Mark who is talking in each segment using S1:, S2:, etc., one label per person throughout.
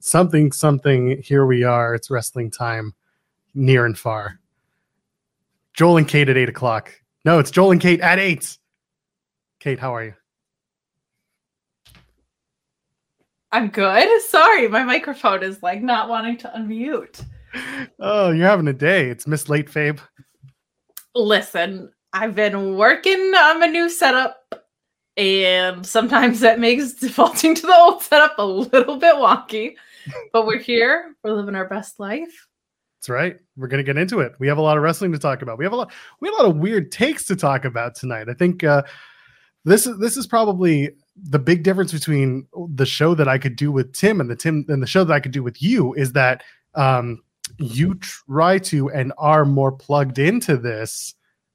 S1: something, something. Here we are. It's wrestling time, near and far. Joel and Kate at eight o'clock. No, it's Joel and Kate at eight. Kate, how are you?
S2: I'm good. Sorry, my microphone is like not wanting to unmute.
S1: Oh, you're having a day. It's Miss Late Fabe.
S2: Listen, I've been working on my new setup, and sometimes that makes defaulting to the old setup a little bit wonky. But we're here. We're living our best life.
S1: That's right. We're gonna get into it. We have a lot of wrestling to talk about. We have a lot. We have a lot of weird takes to talk about tonight. I think uh, this is this is probably the big difference between the show that I could do with Tim and the Tim and the show that I could do with you is that um, you try to and are more plugged into this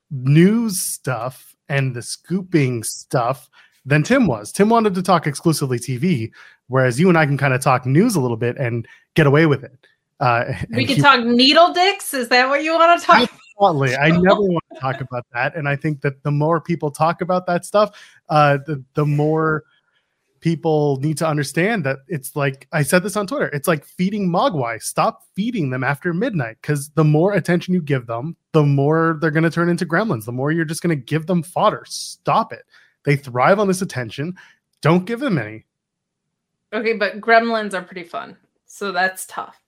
S1: news stuff and the scooping stuff than Tim was. Tim wanted to talk exclusively TV, whereas you and I can kind of talk news a little bit and get away with it. Uh,
S2: we can talk needle dicks. Is that what you want to talk?
S1: Absolutely. I never want to talk about that, and I think that the more people talk about that stuff, uh, the the more people need to understand that it's like I said this on Twitter. It's like feeding mogwai. Stop feeding them after midnight because the more attention you give them, the more they're going to turn into gremlins. The more you're just going to give them fodder. Stop it. They thrive on this attention. Don't give them any.
S2: Okay, but gremlins are pretty fun, so that's tough.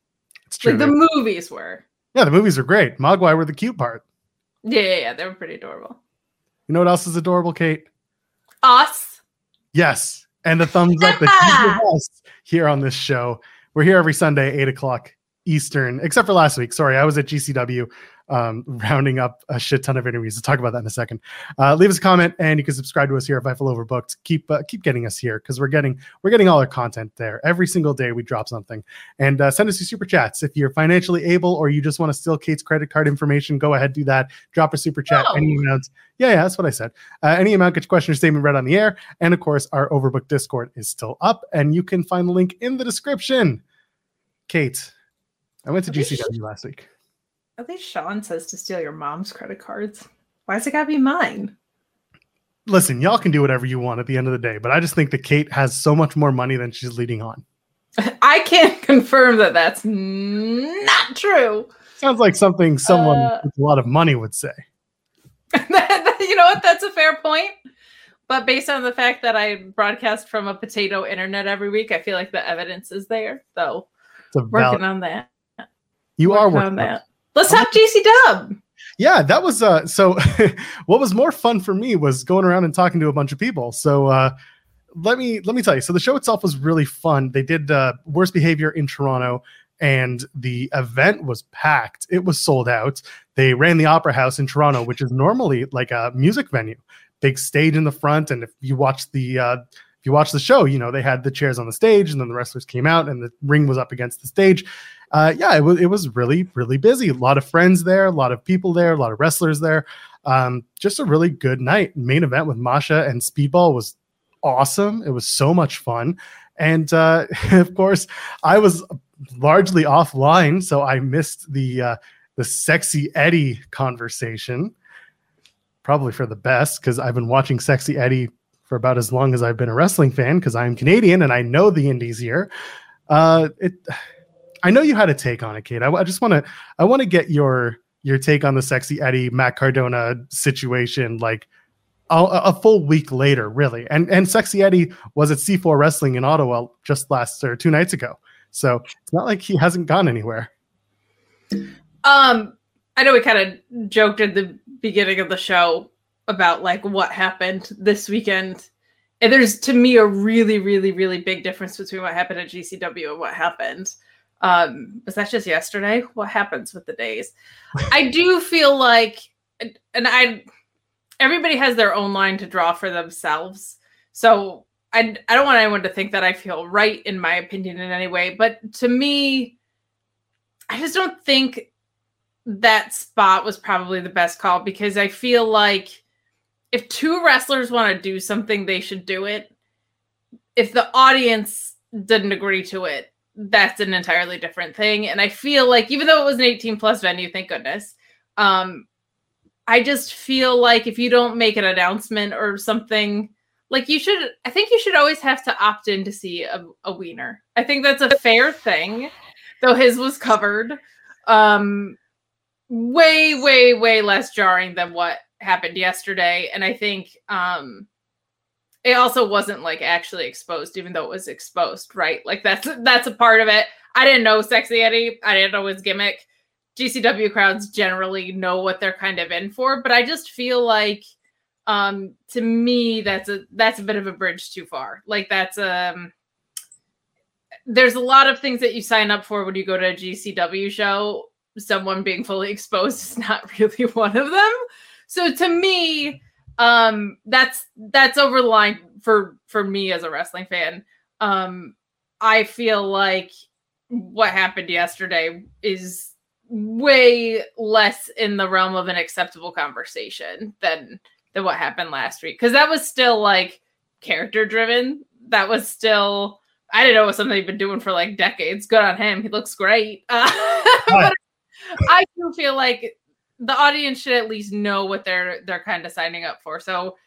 S2: It's true. Like the movies were.
S1: Yeah, the movies are great. Mogwai were the cute part.
S2: Yeah, yeah, yeah, they were pretty adorable.
S1: You know what else is adorable, Kate?
S2: Us.
S1: Yes, and the thumbs up that you give us here on this show. We're here every Sunday, eight o'clock Eastern, except for last week. Sorry, I was at GCW um, rounding up a shit ton of interviews. We'll talk about that in a second. Uh, leave us a comment, and you can subscribe to us here at Fightful Overbooked. Keep uh, keep getting us here because we're getting we're getting all our content there every single day. We drop something, and uh, send us your super chats if you're financially able or you just want to steal Kate's credit card information. Go ahead, do that. Drop a super chat.
S2: Oh.
S1: Any amount. Yeah, yeah, that's what I said. Uh, any amount, get your question or statement read on the air, and of course, our Overbooked Discord is still up, and you can find the link in the description. Kate, I went to GCW last week.
S2: At least Sean says to steal your mom's credit cards. Why's it gotta be mine?
S1: Listen, y'all can do whatever you want at the end of the day, but I just think that Kate has so much more money than she's leading on.
S2: I can't confirm that that's not true.
S1: Sounds like something someone uh, with a lot of money would say.
S2: you know what? That's a fair point. But based on the fact that I broadcast from a potato internet every week, I feel like the evidence is there. So working on that.
S1: You
S2: working
S1: are working
S2: on that. Let's have GC Dub.
S1: Yeah, that was uh so what was more fun for me was going around and talking to a bunch of people. So uh let me let me tell you. So the show itself was really fun. They did uh worst behavior in Toronto and the event was packed. It was sold out. They ran the Opera House in Toronto, which is normally like a music venue. Big stage in the front and if you watch the uh if you watch the show, you know, they had the chairs on the stage and then the wrestlers came out and the ring was up against the stage uh, yeah, it was it was really really busy. A lot of friends there, a lot of people there, a lot of wrestlers there. Um, just a really good night. Main event with Masha and Speedball was awesome. It was so much fun, and uh, of course, I was largely offline, so I missed the uh, the sexy Eddie conversation. Probably for the best because I've been watching Sexy Eddie for about as long as I've been a wrestling fan because I'm Canadian and I know the indies here. Uh, it I know you had a take on it, Kate. I, I just want to I want to get your your take on the sexy Eddie Matt Cardona situation, like a, a, full week later, really. And and sexy Eddie was at C4 Wrestling in Ottawa just last or two nights ago, so it's not like he hasn't gone anywhere.
S2: Um, I know we kind of joked at the beginning of the show about like what happened this weekend. And there's to me a really, really, really big difference between what happened at GCW and what happened um, was that just yesterday? What happens with the days? I do feel like, and I, everybody has their own line to draw for themselves. So I, I don't want anyone to think that I feel right in my opinion in any way. But to me, I just don't think that spot was probably the best call because I feel like if two wrestlers want to do something, they should do it. If the audience didn't agree to it, that's an entirely different thing. And I feel like even though it was an 18 plus venue, thank goodness, um, I just feel like if you don't make an announcement or something like you should i think you should always have to opt in to see a, a wiener i think that's a fair thing though his was covered um way way way less jarring than what happened yesterday and i think um it also wasn't like actually exposed even though it was exposed right? Like that's that's a part of it. I didn't know sexy eddie. I didn't know his gimmick. Gcw crowds generally know what they're kind of in for but i just feel like um to me that's a that's a bit of a bridge too far. Like that's um there's a lot of things that you sign up for when you go to a gcw show. Someone being fully exposed is not really one of them. So to me um that's that's over the line for for me as a wrestling fan um i feel like what happened yesterday is way less in the realm of an acceptable conversation than than what happened last week because that was still like character driven. That was still I didn't know was something he'd been doing for like decades. Good on him. He looks great. Uh, I do feel like the audience should at least know what they're they're kind of signing up for. So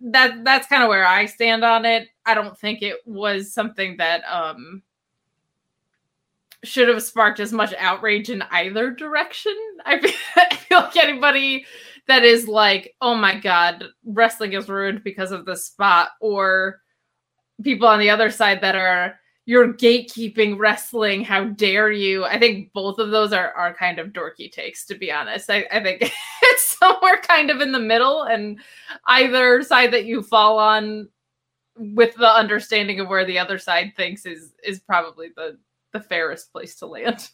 S2: that that's kind of where I stand on it. I don't think it was something that um should have sparked as much outrage in either direction. I feel, I feel like anybody that is like, oh my god, wrestling is ruined because of this spot, or people on the other side that are you're gatekeeping wrestling. How dare you? I think both of those are are kind of dorky takes, to be honest. I, I think it's somewhere kind of in the middle, and either side that you fall on with the understanding of where the other side thinks is is probably the the fairest place to land.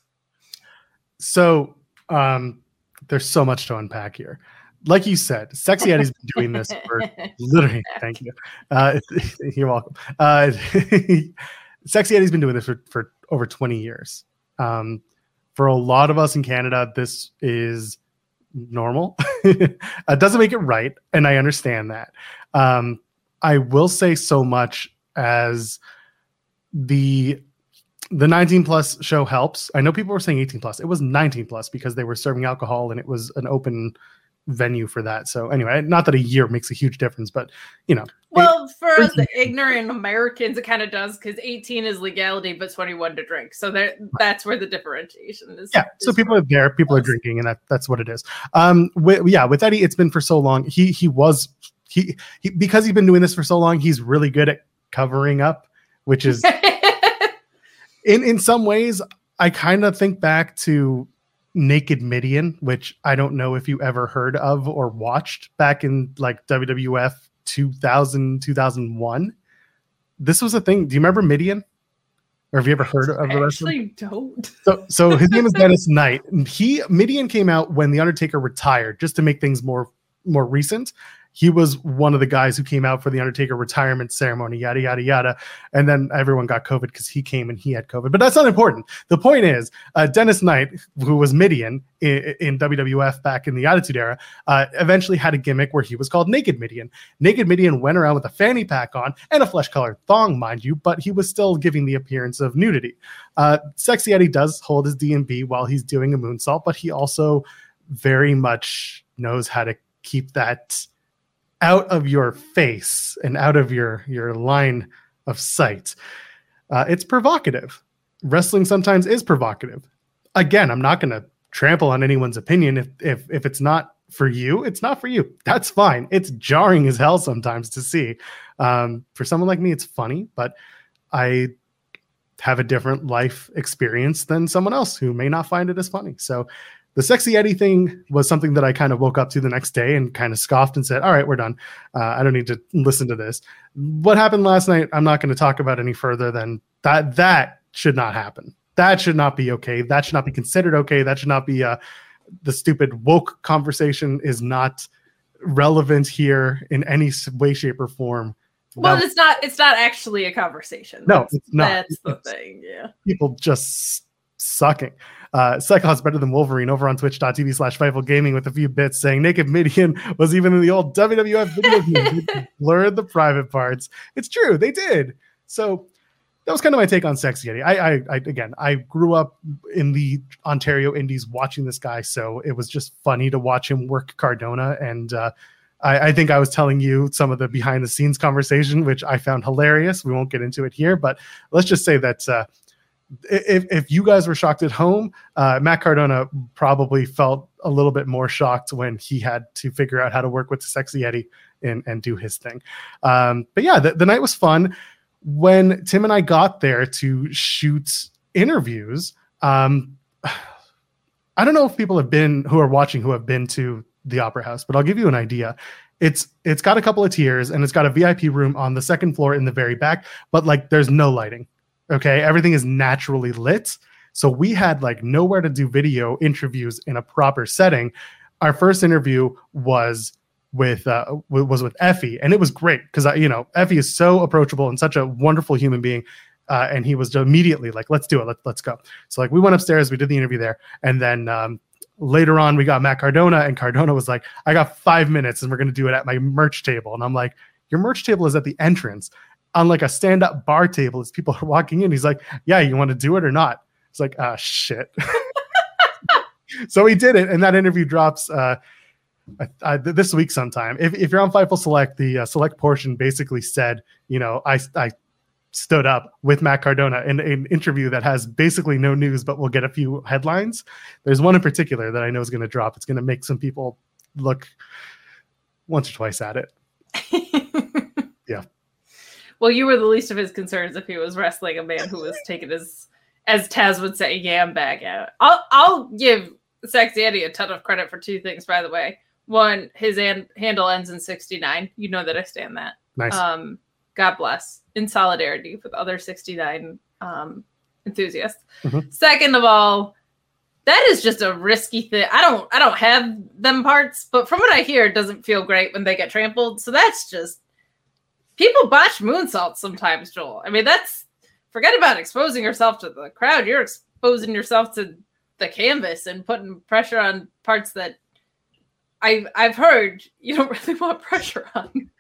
S1: So um there's so much to unpack here like you said, Sexy Eddie's been doing this for literally. Thank you. Uh, you're welcome. Uh, Sexy Eddie's been doing this for, for over 20 years. Um, for a lot of us in Canada, this is normal. it doesn't make it right, and I understand that. Um, I will say so much as the the 19 plus show helps. I know people were saying 18 plus. It was 19 plus because they were serving alcohol and it was an open venue for that. So anyway, not that a year makes a huge difference, but you know.
S2: Well, it, for us ignorant Americans, it kind of does because 18 is legality, but 21 to drink. So there, that's where the differentiation is.
S1: Yeah.
S2: Is
S1: so people are there, people are drinking, and that that's what it is. Um, with, yeah, with Eddie, it's been for so long. He he was he, he because he's been doing this for so long. He's really good at covering up, which is in in some ways. I kind of think back to Naked Mideon, which I don't know if you ever heard of or watched back in like WWF 2000, 2001. This was a thing. Do you remember Mideon? Or have you ever heard of the
S2: wrestler? I don't.
S1: So, so his name is Dennis Knight. He Mideon came out when the Undertaker retired, just to make things more more recent he was one of the guys who came out for the Undertaker retirement ceremony, yada, yada, yada. And then everyone got COVID because he came and he had COVID. But that's not important. The point is, uh, Dennis Knight, who was Mideon in, in WWF back in the Attitude Era, uh, eventually had a gimmick where he was called Naked Mideon. Naked Mideon went around with a fanny pack on and a flesh colored thong, mind you, but he was still giving the appearance of nudity. Uh, Sexy Eddie does hold his D&B while he's doing a moonsault, but he also very much knows how to keep that out of your face and out of your your line of sight. Uh, it's provocative. Wrestling sometimes is provocative. Again, I'm not going to trample on anyone's opinion. If if if it's not for you, it's not for you. That's fine. It's jarring as hell sometimes to see. Um, for someone like me, it's funny, but I have a different life experience than someone else who may not find it as funny. So the sexy Eddie thing was something that I kind of woke up to the next day and kind of scoffed and said, "All right, we're done. Uh, I don't need to listen to this." What happened last night? I'm not going to talk about any further than that. That should not happen. That should not be okay. That should not be considered okay. That should not be uh, the stupid woke conversation is not relevant here in any way, shape, or form.
S2: Well, that, it's not. It's not actually a conversation.
S1: No, that's, it's not.
S2: That's the it's thing. Yeah.
S1: People just sucking. Uh, Cyclops better than Wolverine over on twitch.tv slash Fightful Gaming with a few bits saying Naked Mideon was even in the old WWF video game. blurred the private parts. It's true, they did. So that was kind of my take on Sexy Eddie. I, I, I, again, I grew up in the Ontario Indies watching this guy, so it was just funny to watch him work Cardona, and uh, I, I, think I was telling you some of the behind the scenes conversation, which I found hilarious. We won't get into it here, but let's just say that uh, if, if you guys were shocked at home, uh, Matt Cardona probably felt a little bit more shocked when he had to figure out how to work with the sexy Eddie and, and do his thing. Um, but yeah, the, the night was fun. When Tim and I got there to shoot interviews, um, I don't know if people have been who are watching who have been to the Opera House, but I'll give you an idea. It's it's got a couple of tiers and it's got a VIP room on the second floor in the very back, but like there's no lighting. Okay, everything is naturally lit. So we had like nowhere to do video interviews in a proper setting. Our first interview was with uh, was with Effy, and it was great because you know Effy is so approachable and such a wonderful human being. Uh, and he was immediately like, "Let's do it. Let, let's go." So like we went upstairs, we did the interview there, and then um, later on we got Matt Cardona, and Cardona was like, "I got five minutes, and we're gonna do it at my merch table." And I'm like, "Your merch table is at the entrance on like a stand-up bar table as people are walking in." He's like, "Yeah, you want to do it or not?" It's like, "Ah, shit." so he did it, and that interview drops. Uh, this week sometime. If, if you're on Fightful Select, the uh, select portion basically said, you know, I, I stood up with Matt Cardona in, in, an interview that has basically no news, but we'll get a few headlines. There's one in particular that I know is going to drop. It's going to make some people look once or twice at it.
S2: Well, you were the least of his concerns if he was wrestling a man who was taking his, as Taz would say, yam bag out. I'll I'll give Sexy Eddie a ton of credit for two things, by the way. One, his an- handle ends in 69. You know that I stand that.
S1: Nice.
S2: Um, God bless. In solidarity with other 69 um, enthusiasts. Mm-hmm. Second of all, that is just a risky thing. I don't I don't have them parts, but from what I hear, it doesn't feel great when they get trampled. So that's just people botch moonsaults sometimes, Joel. I mean, that's forget about exposing yourself to the crowd. You're exposing yourself to the canvas and putting pressure on parts that I've I've heard you don't really want pressure on.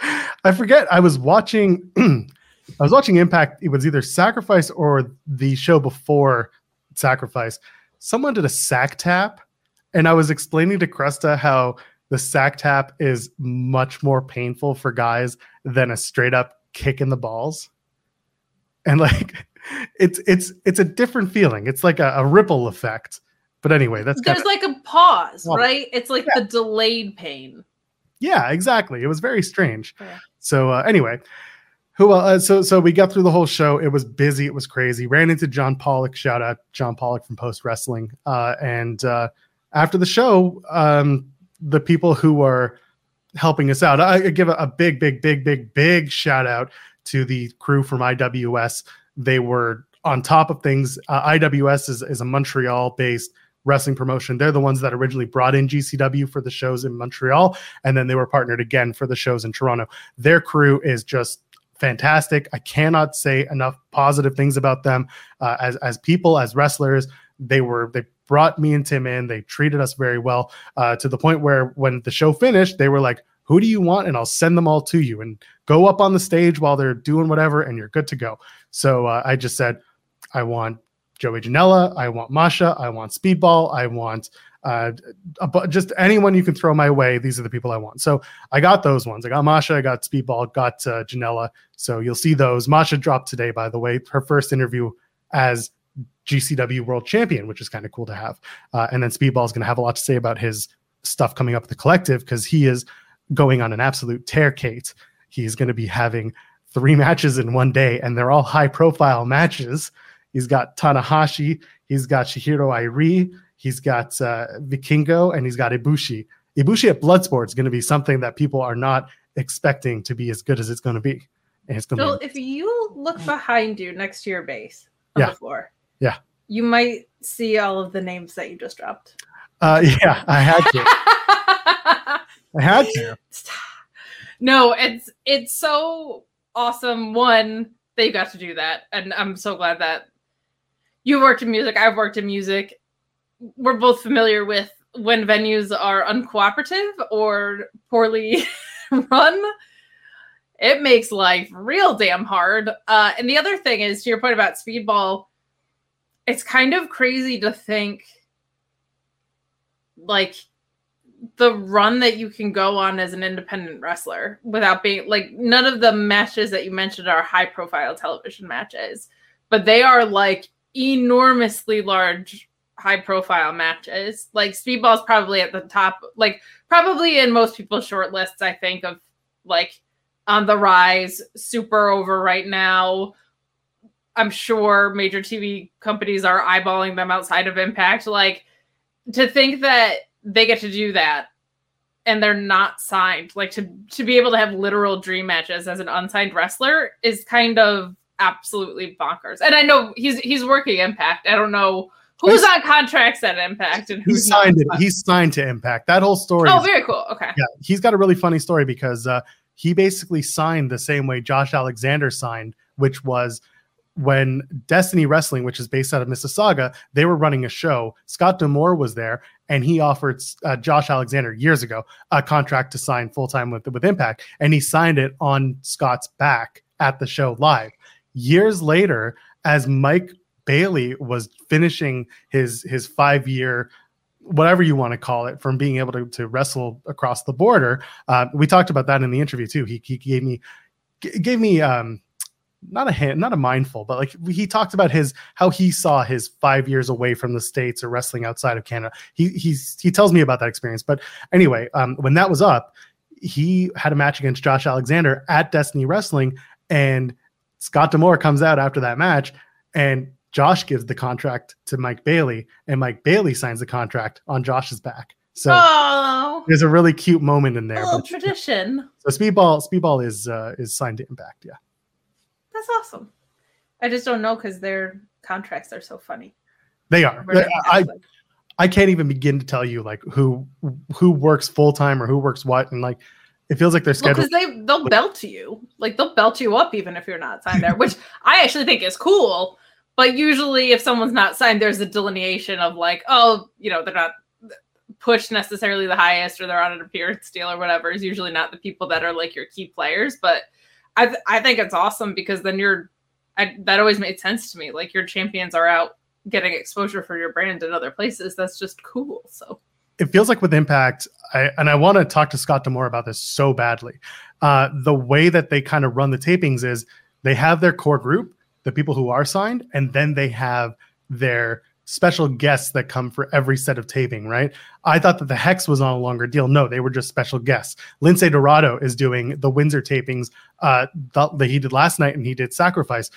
S1: I forget. I was watching. I was watching Impact. It was either Sacrifice or the show before Sacrifice. Someone did a sack tap, and I was explaining to Cresta how the sack tap is much more painful for guys than a straight up kick in the balls. And like, it's it's it's a different feeling. It's like a, a ripple effect. But anyway, that's
S2: there's kinda, like a pause, well, right? It's like yeah. the delayed pain.
S1: Yeah, exactly. It was very strange. Yeah. So uh, anyway, who uh, so so we got through the whole show. It was busy. It was crazy. Ran into John Pollock. Shout out John Pollock from Post Wrestling. Uh, and uh, after the show, um, the people who were helping us out, I give a, a big, big, big, big, big shout out to the crew from IWS. They were on top of things. Uh, IWS is, is a Montreal based wrestling promotion. They're the ones that originally brought in GCW for the shows in Montreal, and then they were partnered again for the shows in Toronto. Their crew is just fantastic. I cannot say enough positive things about them uh, as as people, as wrestlers. They were they brought me and Tim in. They treated us very well uh, to the point where when the show finished, they were like, "Who do you want?" And I'll send them all to you. And go up on the stage while they're doing whatever, and you're good to go. So uh, I just said, I want Joey Janela, I want Masha, I want Speedball, I want uh, just anyone you can throw my way. These are the people I want. So I got those ones. I got Masha, I got Speedball, got uh, Janela. So you'll see those. Masha dropped today, by the way, her first interview as GCW World Champion, which is kind of cool to have. Uh, and then Speedball is going to have a lot to say about his stuff coming up with the collective because he is going on an absolute tear, Kate. He's going to be having three matches in one day, and they're all high profile matches. He's got Tanahashi, he's got Shigehiro Irie, he's got uh, Vikingo, and he's got Ibushi. Ibushi at Bloodsport is going to be something that people are not expecting to be as good as it's going to be. And it's going
S2: to
S1: be.
S2: if you look behind you next to your base on
S1: yeah.
S2: the floor,
S1: yeah,
S2: you might see all of the names that you just dropped.
S1: Uh, yeah, I had to. I had to.
S2: No, it's it's so awesome. One, they got to do that, and I'm so glad that you worked in music. I've worked in music. We're both familiar with when venues are uncooperative or poorly run. It makes life real damn hard. Uh, and the other thing is, to your point about speedball, it's kind of crazy to think like the run that you can go on as an independent wrestler without being like none of the matches that you mentioned are high profile television matches, but they are like enormously large high profile matches. Like Speedball's probably at the top, like probably in most people's short lists, I think, of like on the rise, super over right now. I'm sure major TV companies are eyeballing them outside of Impact. Like to think that they get to do that and they're not signed, like to to be able to have literal dream matches as an unsigned wrestler is kind of absolutely bonkers. And I know he's he's working Impact. I don't know who's on contracts at Impact and who's
S1: He's signed it. He's signed to Impact. That whole story.
S2: Oh,
S1: is-
S2: very cool. Okay.
S1: yeah, he's got a really funny story because uh, he basically signed the same way Josh Alexander signed, which was when Destiny Wrestling, which is based out of Mississauga, they were running a show. Scott D'Amore was there, and he offered uh, Josh Alexander years ago a contract to sign full time with with Impact, and he signed it on Scott's back at the show live. Years later, as Mike Bailey was finishing his his five year whatever you want to call it from being able to, to wrestle across the border uh, we talked about that in the interview too he, he gave me gave me um not a hint not a mindful but like he talked about his how he saw his five years away from the states or wrestling outside of canada he he's he tells me about that experience but anyway um when that was up he had a match against josh alexander at destiny wrestling and scott d'amore comes out after that match and Josh gives the contract to Mike Bailey, and Mike Bailey signs the contract on Josh's back. So
S2: oh,
S1: there's a really cute moment in
S2: a
S1: there.
S2: little
S1: But,
S2: tradition.
S1: so Speedball, Speedball is uh, is signed to Impact. Yeah,
S2: That's awesome. I just don't know because their contracts are so funny.
S1: they are. I I can't even begin to tell you like who who works full time or who works what, and like it feels like they're scheduled.
S2: because they they'll belt you like they'll belt you up even if you're not signed there, which I actually think is cool. But usually, if someone's not signed, there's a delineation of like, oh, you know, they're not pushed necessarily the highest, or they're on an appearance deal or whatever. Is usually not the people that are like your key players. But I th- I think it's awesome because then you're I, that always made sense to me. Like your champions are out getting exposure for your brand in other places. That's just cool. So
S1: it feels like with Impact, I, and I want to talk to Scott D'Amore about this so badly. Uh, the way that they kind of run the tapings is they have their core group, the people who are signed, and then they have their special guests that come for every set of taping, right? I thought that the Hex was on a longer deal. No, they were just special guests. Lince Dorado is doing the Windsor tapings uh, that that he did last night, and he did Sacrifice.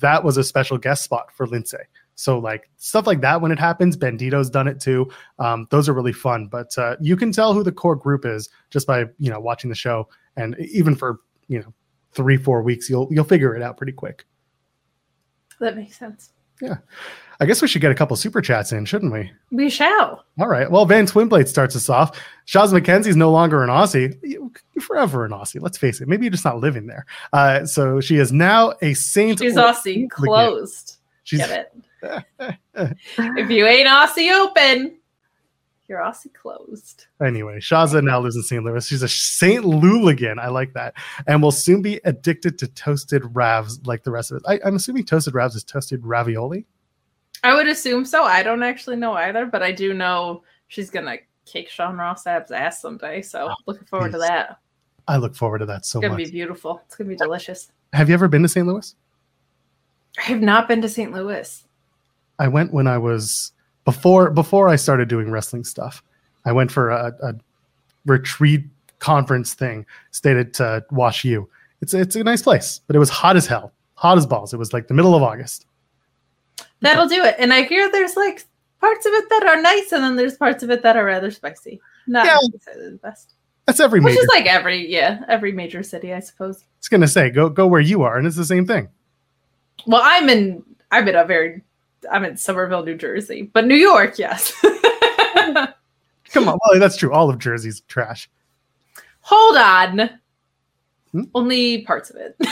S1: That was a special guest spot for Lince. So like stuff like that when it happens, Bandito's done it too. Um, those are really fun, but uh, you can tell who the core group is just by you know watching the show, and even for you know three four weeks, you'll you'll figure it out pretty quick.
S2: that makes sense.
S1: I guess we should get a couple super chats in, shouldn't we?
S2: We shall.
S1: All right. Well, Van Twinblade starts us off. Shaz McKenzie's no longer an Aussie. You- forever an Aussie. Let's face it. Maybe you're just not living there. Uh, so she is now a Saint.
S2: She's Aussie closed.
S1: She's
S2: Get it? if you ain't Aussie open, you're Aussie closed.
S1: Anyway, Shazza now lives in St. Louis. She's a St. Luligan. I like that. And will soon be addicted to toasted ravs like the rest of us. I, I'm assuming toasted ravs is toasted ravioli.
S2: I would assume so. I don't actually know either, but I do know she's gonna kick Sean Ross Sapp's ass someday. So
S1: Oh,
S2: looking forward to that.
S1: I look forward to that so much.
S2: It's gonna
S1: much.
S2: be beautiful. It's gonna be delicious.
S1: Have you ever been to St. Louis?
S2: I have not been to St. Louis.
S1: I went when I was before before I started doing wrestling stuff. I went for a, a retreat conference thing. Stayed at uh, Wash U. It's it's a nice place, but it was hot as hell, hot as balls. It was like the middle of August.
S2: That'll do it. And I hear there's like parts of it that are nice, and then there's parts of it that are rather spicy. Not
S1: Yeah.
S2: necessarily the best.
S1: That's every
S2: Which
S1: major.
S2: is like every yeah, every major city, I suppose.
S1: It's gonna say go go where you are, and it's the same thing.
S2: Well, I'm in I'm in a very I'm in Somerville, New Jersey, but New York, yes.
S1: Come on, well that's true. All of Jersey's trash.
S2: Hold on.
S1: Hmm?
S2: Only parts of it.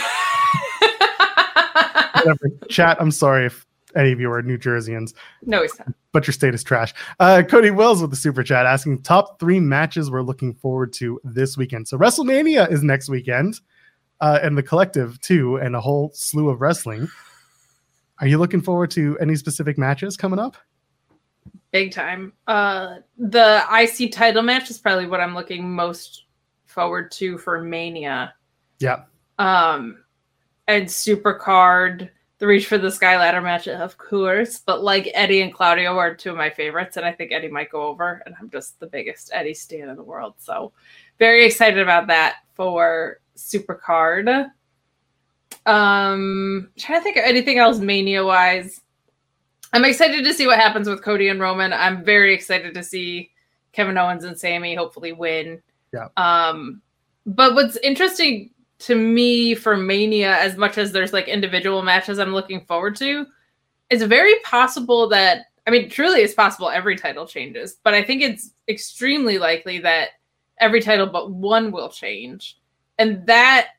S1: Whatever. Chat. I'm sorry if any of you are New Jerseyans.
S2: no, it's not.
S1: but your state is trash. Uh, Cody Wills with the super chat asking top three matches we're looking forward to this weekend. So WrestleMania is next weekend, uh, and the collective too, and a whole slew of wrestling. Are you looking forward to any specific matches coming up?
S2: Big time. Uh, the IC title match is probably what I'm looking most forward to for Mania.
S1: Yeah.
S2: Um, and Supercard, the Reach for the Sky ladder match, of course. But like Eddie and Claudio are two of my favorites, and I think Eddie might go over. And I'm just the biggest Eddie stan in the world, so very excited about that for Supercard. Um, trying to think of anything else Mania wise. I'm excited to see what happens with Cody and Roman. I'm very excited to see Kevin Owens and Sammy hopefully win.
S1: Yeah.
S2: Um, but what's interesting to me for Mania, as much as there's like individual matches I'm looking forward to, it's very possible that I mean, truly, it's possible every title changes, but I think it's extremely likely that every title but one will change, and that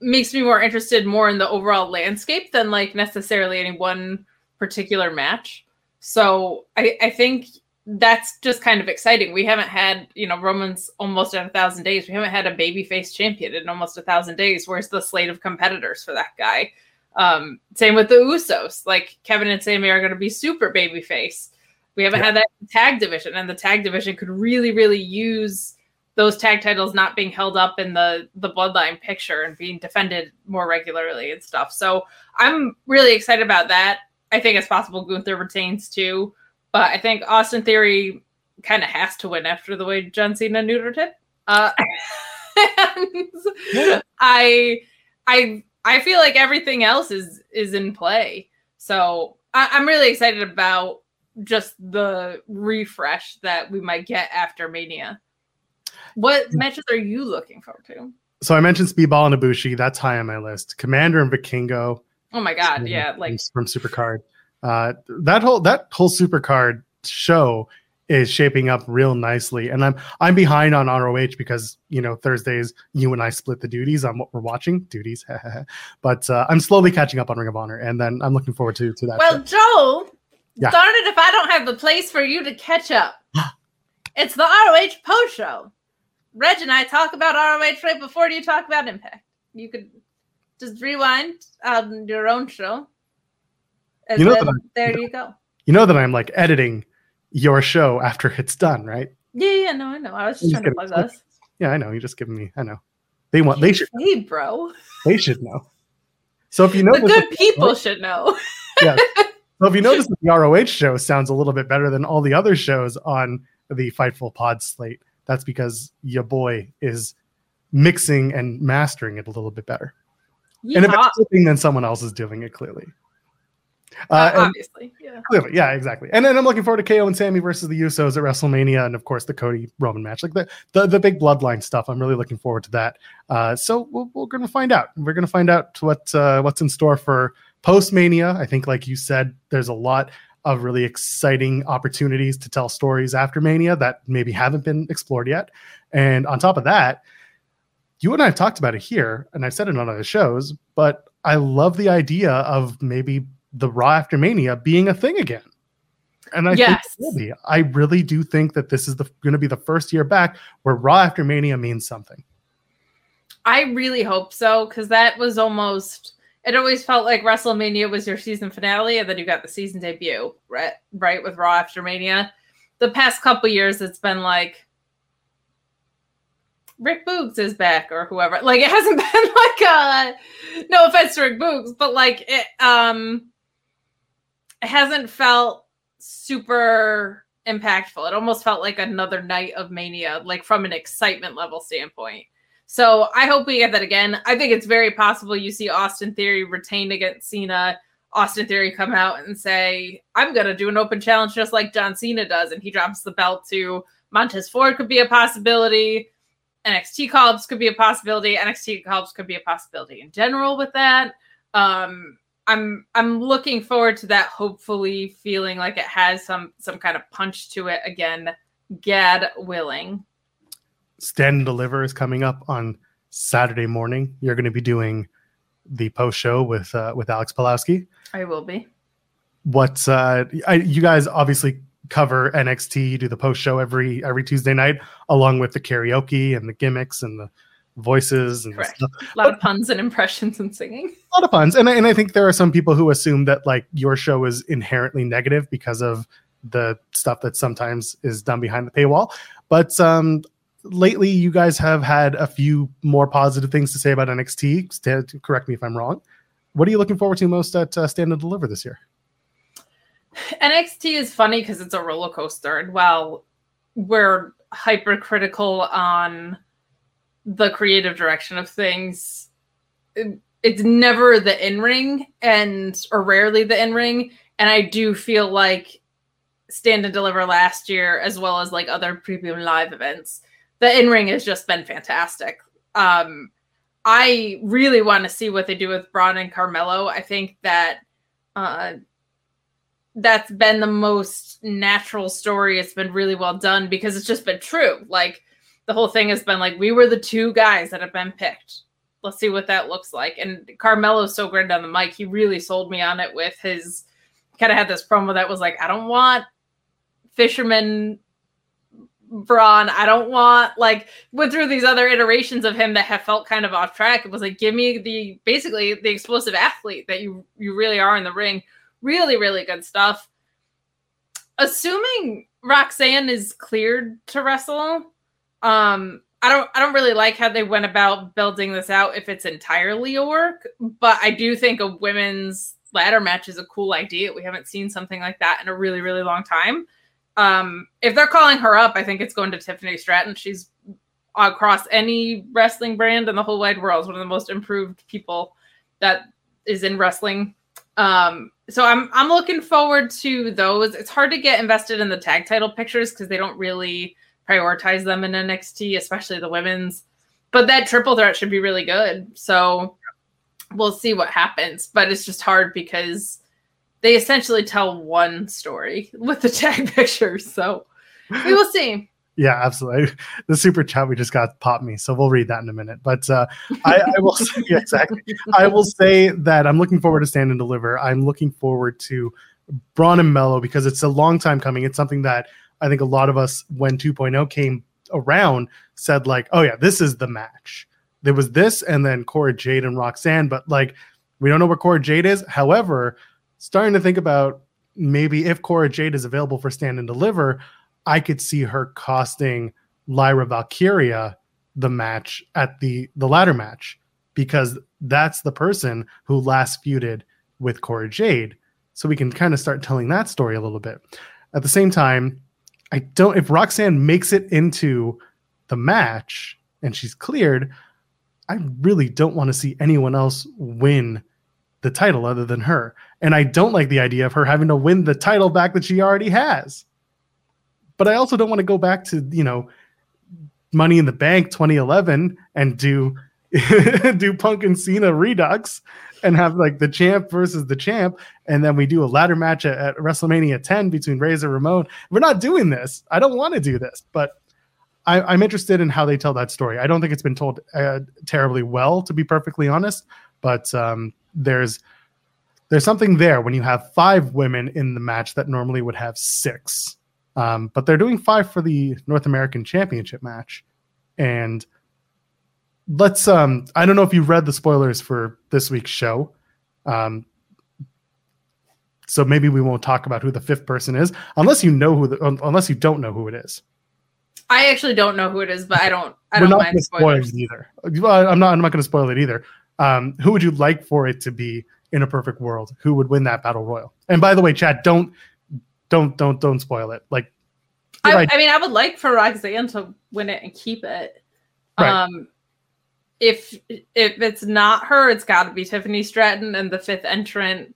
S2: makes me more interested more in the overall landscape than like necessarily any one particular match. So I, I think that's just kind of exciting. We haven't had, you know, Roman's almost at a thousand days. We haven't had a babyface champion in almost a thousand days. Where's the slate of competitors for that guy? Um, same with the Usos. Like Kevin and Sammy are going to be super babyface. We haven't yeah. had that tag division, and the tag division could really, really use those tag titles not being held up in the the bloodline picture and being defended more regularly and stuff. So I'm really excited about that. I think it's possible Gunther retains too, but I think Austin Theory kind of has to win after the way John Cena neutered him. Uh, I I I feel like everything else is is in play. So I, I'm really excited about just the refresh that we might get after Mania. What matches are you looking forward to?
S1: So I mentioned Speedball and Ibushi. That's high on my list. Komander and Vikingo.
S2: Oh my god, yeah, like
S1: from Supercard. Uh, that whole that whole Supercard show is shaping up real nicely, and I'm I'm behind on ROH because you know Thursdays you and I split the duties on what we're watching duties, but uh, I'm slowly catching up on Ring of Honor, and then I'm looking forward to to that.
S2: Well, show. Joel, yeah. darn it if I don't have the place for you to catch up. it's the ROH post show. Reg and I talk about ROH right before you talk about Impact. You could just rewind on your own show.
S1: You know that
S2: there you, go.
S1: You know that I'm like editing your show after it's done, right?
S2: Yeah, yeah, no, I know. I was just trying to plug us.
S1: Yeah, I know. You're just giving me. I know. They want. They should.
S2: Hey, bro.
S1: They should know. So if you know,
S2: the good people should know.
S1: yeah. So if you notice that the ROH show sounds a little bit better than all the other shows on the Fightful Pod slate, that's because your boy is mixing and mastering it a little bit better. Yeah. And if it's flipping, then someone else is doing it clearly.
S2: Uh, uh, obviously, yeah.
S1: Clearly, yeah, exactly. And then I'm looking forward to KO and Sammy versus the Usos at WrestleMania, and of course the Cody Roman match, like the the, the big bloodline stuff. I'm really looking forward to that. Uh, so we we are going to find out. We're going to find out what uh, what's in store for post Mania. I think, like you said, there's a lot of really exciting opportunities to tell stories after Mania that maybe haven't been explored yet. And on top of that, you and I have talked about it here, and I've said it on other shows, but I love the idea of maybe the Raw after Mania being a thing again. And I
S2: yes.
S1: think I really do think that this is going to be the first year back where Raw after Mania means something.
S2: I really hope so because that was almost it always felt like WrestleMania was your season finale, and then you got the season debut, right? Right with Raw after Mania. The past couple years, it's been like Rick Boogs is back or whoever. Like it hasn't been like a no offense to Rick Boogs, but like it um it hasn't felt super impactful. It almost felt like another night of mania, like from an excitement level standpoint. So I hope we get that again. I think it's very possible you see Austin Theory retained against Cena. Austin Theory come out and say, I'm going to do an open challenge just like John Cena does. And he drops the belt to Montez Ford, could be a possibility. NXT calls could be a possibility. NXT calls could be a possibility in general with that. Um, I'm I'm looking forward to that. Hopefully, feeling like it has some some kind of punch to it again. Gad willing.
S1: Stand and Deliver is coming up on Saturday morning. You're going to be doing the post show with uh, with Alex Pulowski.
S2: I will be.
S1: What uh, I, you guys obviously cover NXT. You do the post show every every Tuesday night, along with the karaoke and the gimmicks and the voices and
S2: Correct. a lot but, of puns and impressions and singing.
S1: A lot of puns, and I, and I think there are some people who assume that like your show is inherently negative because of the stuff that sometimes is done behind the paywall. But um, lately, you guys have had a few more positive things to say about NXT. Stand, correct me if I'm wrong. What are you looking forward to most at uh, Stand and Deliver this year?
S2: NXT is funny because it's a roller coaster, and while we're hypercritical on the creative direction of things, it, it's never the in ring and or rarely the in ring. And I do feel like Stand and Deliver last year, as well as like other premium live events, the in ring has just been fantastic. Um, I really want to see what they do with Bron and Carmelo. I think that uh, that's been the most natural story. It's been really well done because it's just been true. Like the whole thing has been like we were the two guys that have been picked. Let's see what that looks like. And Carmelo's so great on the mic. He really sold me on it with his kind of had this promo that was like, I don't want fisherman Bron. I don't want like went through these other iterations of him that have felt kind of off track. It was like, give me the basically the explosive athlete that you you really are in the ring. Really, really good stuff. Assuming Roxanne is cleared to wrestle, um, I don't I don't really like how they went about building this out if it's entirely a work, but I do think a women's ladder match is a cool idea. We haven't seen something like that in a really, really long time. Um, if they're calling her up, I think it's going to Tiffany Stratton. She's across any wrestling brand in the whole wide world. Is one of the most improved people that is in wrestling. Um, so I'm I'm looking forward to those. It's hard to get invested in the tag title pictures because they don't really prioritize them in NXT, especially the women's. But that triple threat should be really good. So we'll see what happens. But it's just hard because they essentially tell one story with the tag pictures. So we will see.
S1: Yeah, absolutely. The super chat we just got popped me, so we'll read that in a minute. But uh, I, I, will say yeah, exactly. I will say that I'm looking forward to Stand and Deliver. I'm looking forward to Bron and Melo because it's a long time coming. It's something that I think a lot of us, when 2.0 came around, said like, "Oh yeah, this is the match." There was this, and then Cora Jade and Roxanne, but like we don't know where Cora Jade is. However, starting to think about maybe if Cora Jade is available for Stand and Deliver, I could see her costing Lyra Valkyria the match at the the ladder match because that's the person who last feuded with Cora Jade. So we can kind of start telling that story a little bit. At the same time, I don't if Roxanne makes it into the match and she's cleared, I really don't want to see anyone else win the title other than her. And I don't like the idea of her having to win the title back that she already has. But I also don't want to go back to, you know, Money in the Bank 2011 and do do Punk and Cena Redux and have like the champ versus the champ, and then we do a ladder match at, at WrestleMania 10 between Razor Ramon. We're not doing this. I don't want to do this, but I, am interested in how they tell that story. I don't think it's been told uh, terribly well, to be perfectly honest. But um, there's there's something there when you have five women in the match that normally would have six. Um, but they're doing five for the North American Championship match, and let's. Um, I don't know if you've read the spoilers for this week's show. Um, so maybe we won't talk about who the fifth person is unless you know who the, unless you don't know who it is.
S2: I actually don't know who it is, but I don't. I don't mind spoilers.
S1: either. I'm not. I'm not going to spoil it either. Um, who would you like for it to be in a perfect world? Who would win that battle royal? And by the way, Chad, don't, don't, don't, don't spoil it. Like,
S2: I, right. I mean, I would like for Roxanne to win it and keep it. Right. Um, if if it's not her, it's got to be Tiffany Stratton and the fifth entrant.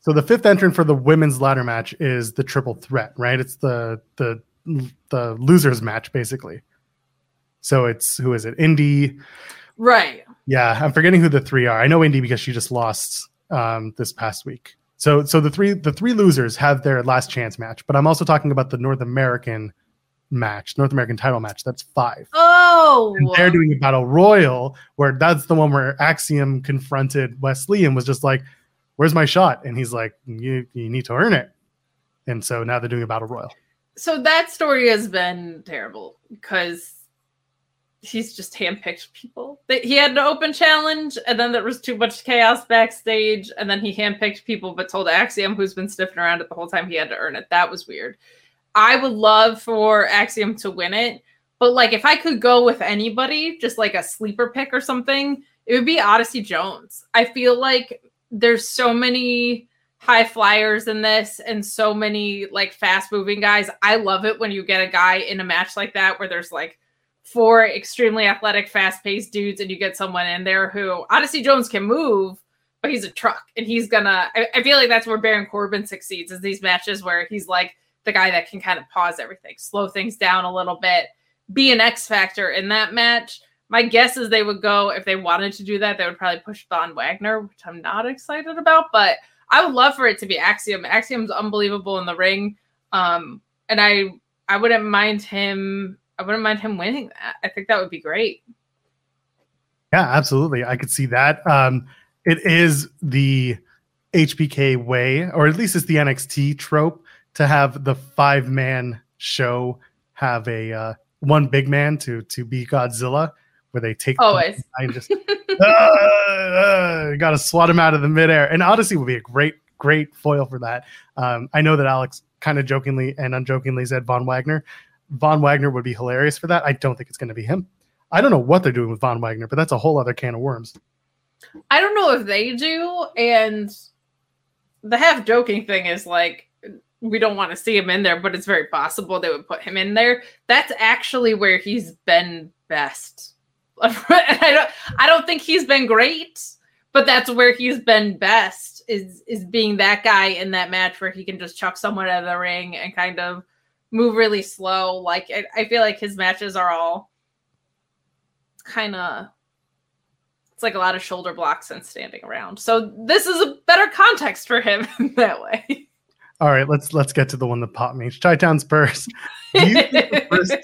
S1: So the fifth entrant for the women's ladder match is the triple threat, right? It's the the the losers match basically. So it's who is it? Indy.
S2: Right.
S1: Yeah, I'm forgetting who the three are. I know Indy because she just lost um, this past week. So so the three the three losers have their last chance match, but I'm also talking about the North American match, North American title match. That's five.
S2: Oh,
S1: and they're doing a battle royal where that's the one where Axiom confronted Wes Lee and was just like, "Where's my shot?" And he's like, "You you need to earn it." And so now they're doing a battle royal.
S2: So that story has been terrible because he's just handpicked people. He had an open challenge, and then there was too much chaos backstage, and then he handpicked people, but told Axiom, who's been sniffing around it the whole time, he had to earn it. That was weird. I would love for Axiom to win it, but like if I could go with anybody, just like a sleeper pick or something, it would be Odyssey Jones. I feel like there's so many high flyers in this and so many like fast moving guys. I love it when you get a guy in a match like that where there's like four extremely athletic, fast paced dudes, and you get someone in there who Odyssey Jones can move, but he's a truck and he's gonna. I, I feel like that's where Baron Corbin succeeds is these matches where he's like the guy that can kind of pause everything, slow things down a little bit, be an X factor in that match. My guess is they would go if they wanted to do that, they would probably push Von Wagner, which I'm not excited about, but I would love for it to be Axiom. Axiom's unbelievable in the ring. Um, and I I wouldn't mind him I wouldn't mind him winning that. I think that would be great.
S1: Yeah, absolutely. I could see that. Um, it is the HBK way, or at least it's the NXT trope to have the five man show have a uh, one big man to to be Godzilla, where they take
S2: always
S1: and just uh, uh, got to swat him out of the midair. And Odyssey would be a great great foil for that. Um, I know that Alex kind of jokingly and unjokingly said Von Wagner. Von Wagner would be hilarious for that. I don't think it's going to be him. I don't know what they're doing with Von Wagner, but that's a whole other can of worms.
S2: I don't know if they do. And the half joking thing is like, we don't want to see him in there, but it's very possible they would put him in there. That's actually where he's been best. I don't I don't think he's been great, but that's where he's been best is is being that guy in that match where he can just chuck someone out of the ring and kind of move really slow. Like I, I feel like his matches are all kind of it's like a lot of shoulder blocks and standing around. So this is a better context for him that way.
S1: All right, let's let's get to the one that popped me. Chi-Town Spurs. Do you, first,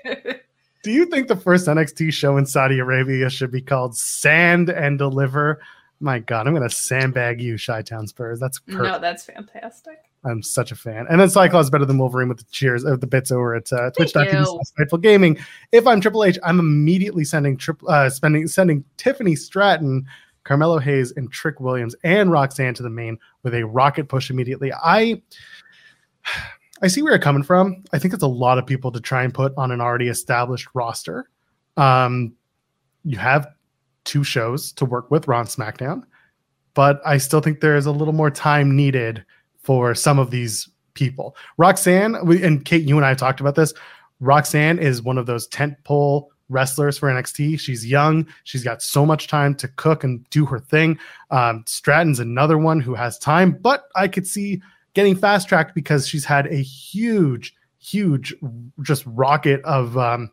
S1: do you think the first NXT show in Saudi Arabia should be called Sand and Deliver? My God, I'm gonna sandbag you, Chi-Town Spurs. That's
S2: perfect. no, that's fantastic.
S1: I'm such a fan. And then Cyclops better than Wolverine with the cheers of uh, the bits over at uh, twitch.tv gaming. If I'm Triple H, I'm immediately sending triple uh, spending sending Tiffany Stratton, Carmelo Hayes, and Trick Williams and Roxanne to the main with a rocket push immediately. I I see where you're coming from. I think it's a lot of people to try and put on an already established roster. Um, you have two shows to work with, and SmackDown, but I still think there is a little more time needed for some of these people. Roxanne, we, and Kate, you and I talked about this. Roxanne is one of those tent pole wrestlers for NXT. She's young. She's got so much time to cook and do her thing. Um, Stratton's another one who has time, but I could see getting fast tracked because she's had a huge, huge, just rocket of. Um,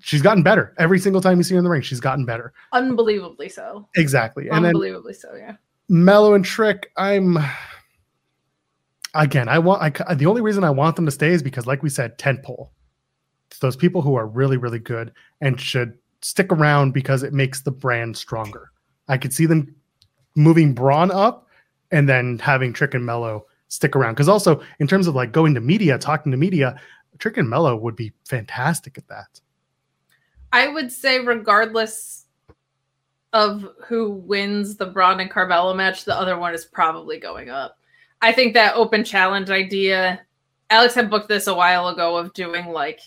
S1: she's gotten better every single time you see her in the ring. She's gotten better,
S2: unbelievably so.
S1: Exactly,
S2: unbelievably so. Yeah.
S1: Mello and Trick, I'm again, I want I, the only reason I want them to stay is because, like we said, tentpole. It's those people who are really, really good and should stick around because it makes the brand stronger. I could see them moving Bron up and then having Trick and Mello stick around. Because also, in terms of like going to media, talking to media, Trick and Mello would be fantastic at that.
S2: I would say, regardless of who wins the Bron and Carmelo match, the other one is probably going up. I think that open challenge idea, Alex had booked this a while ago of doing like,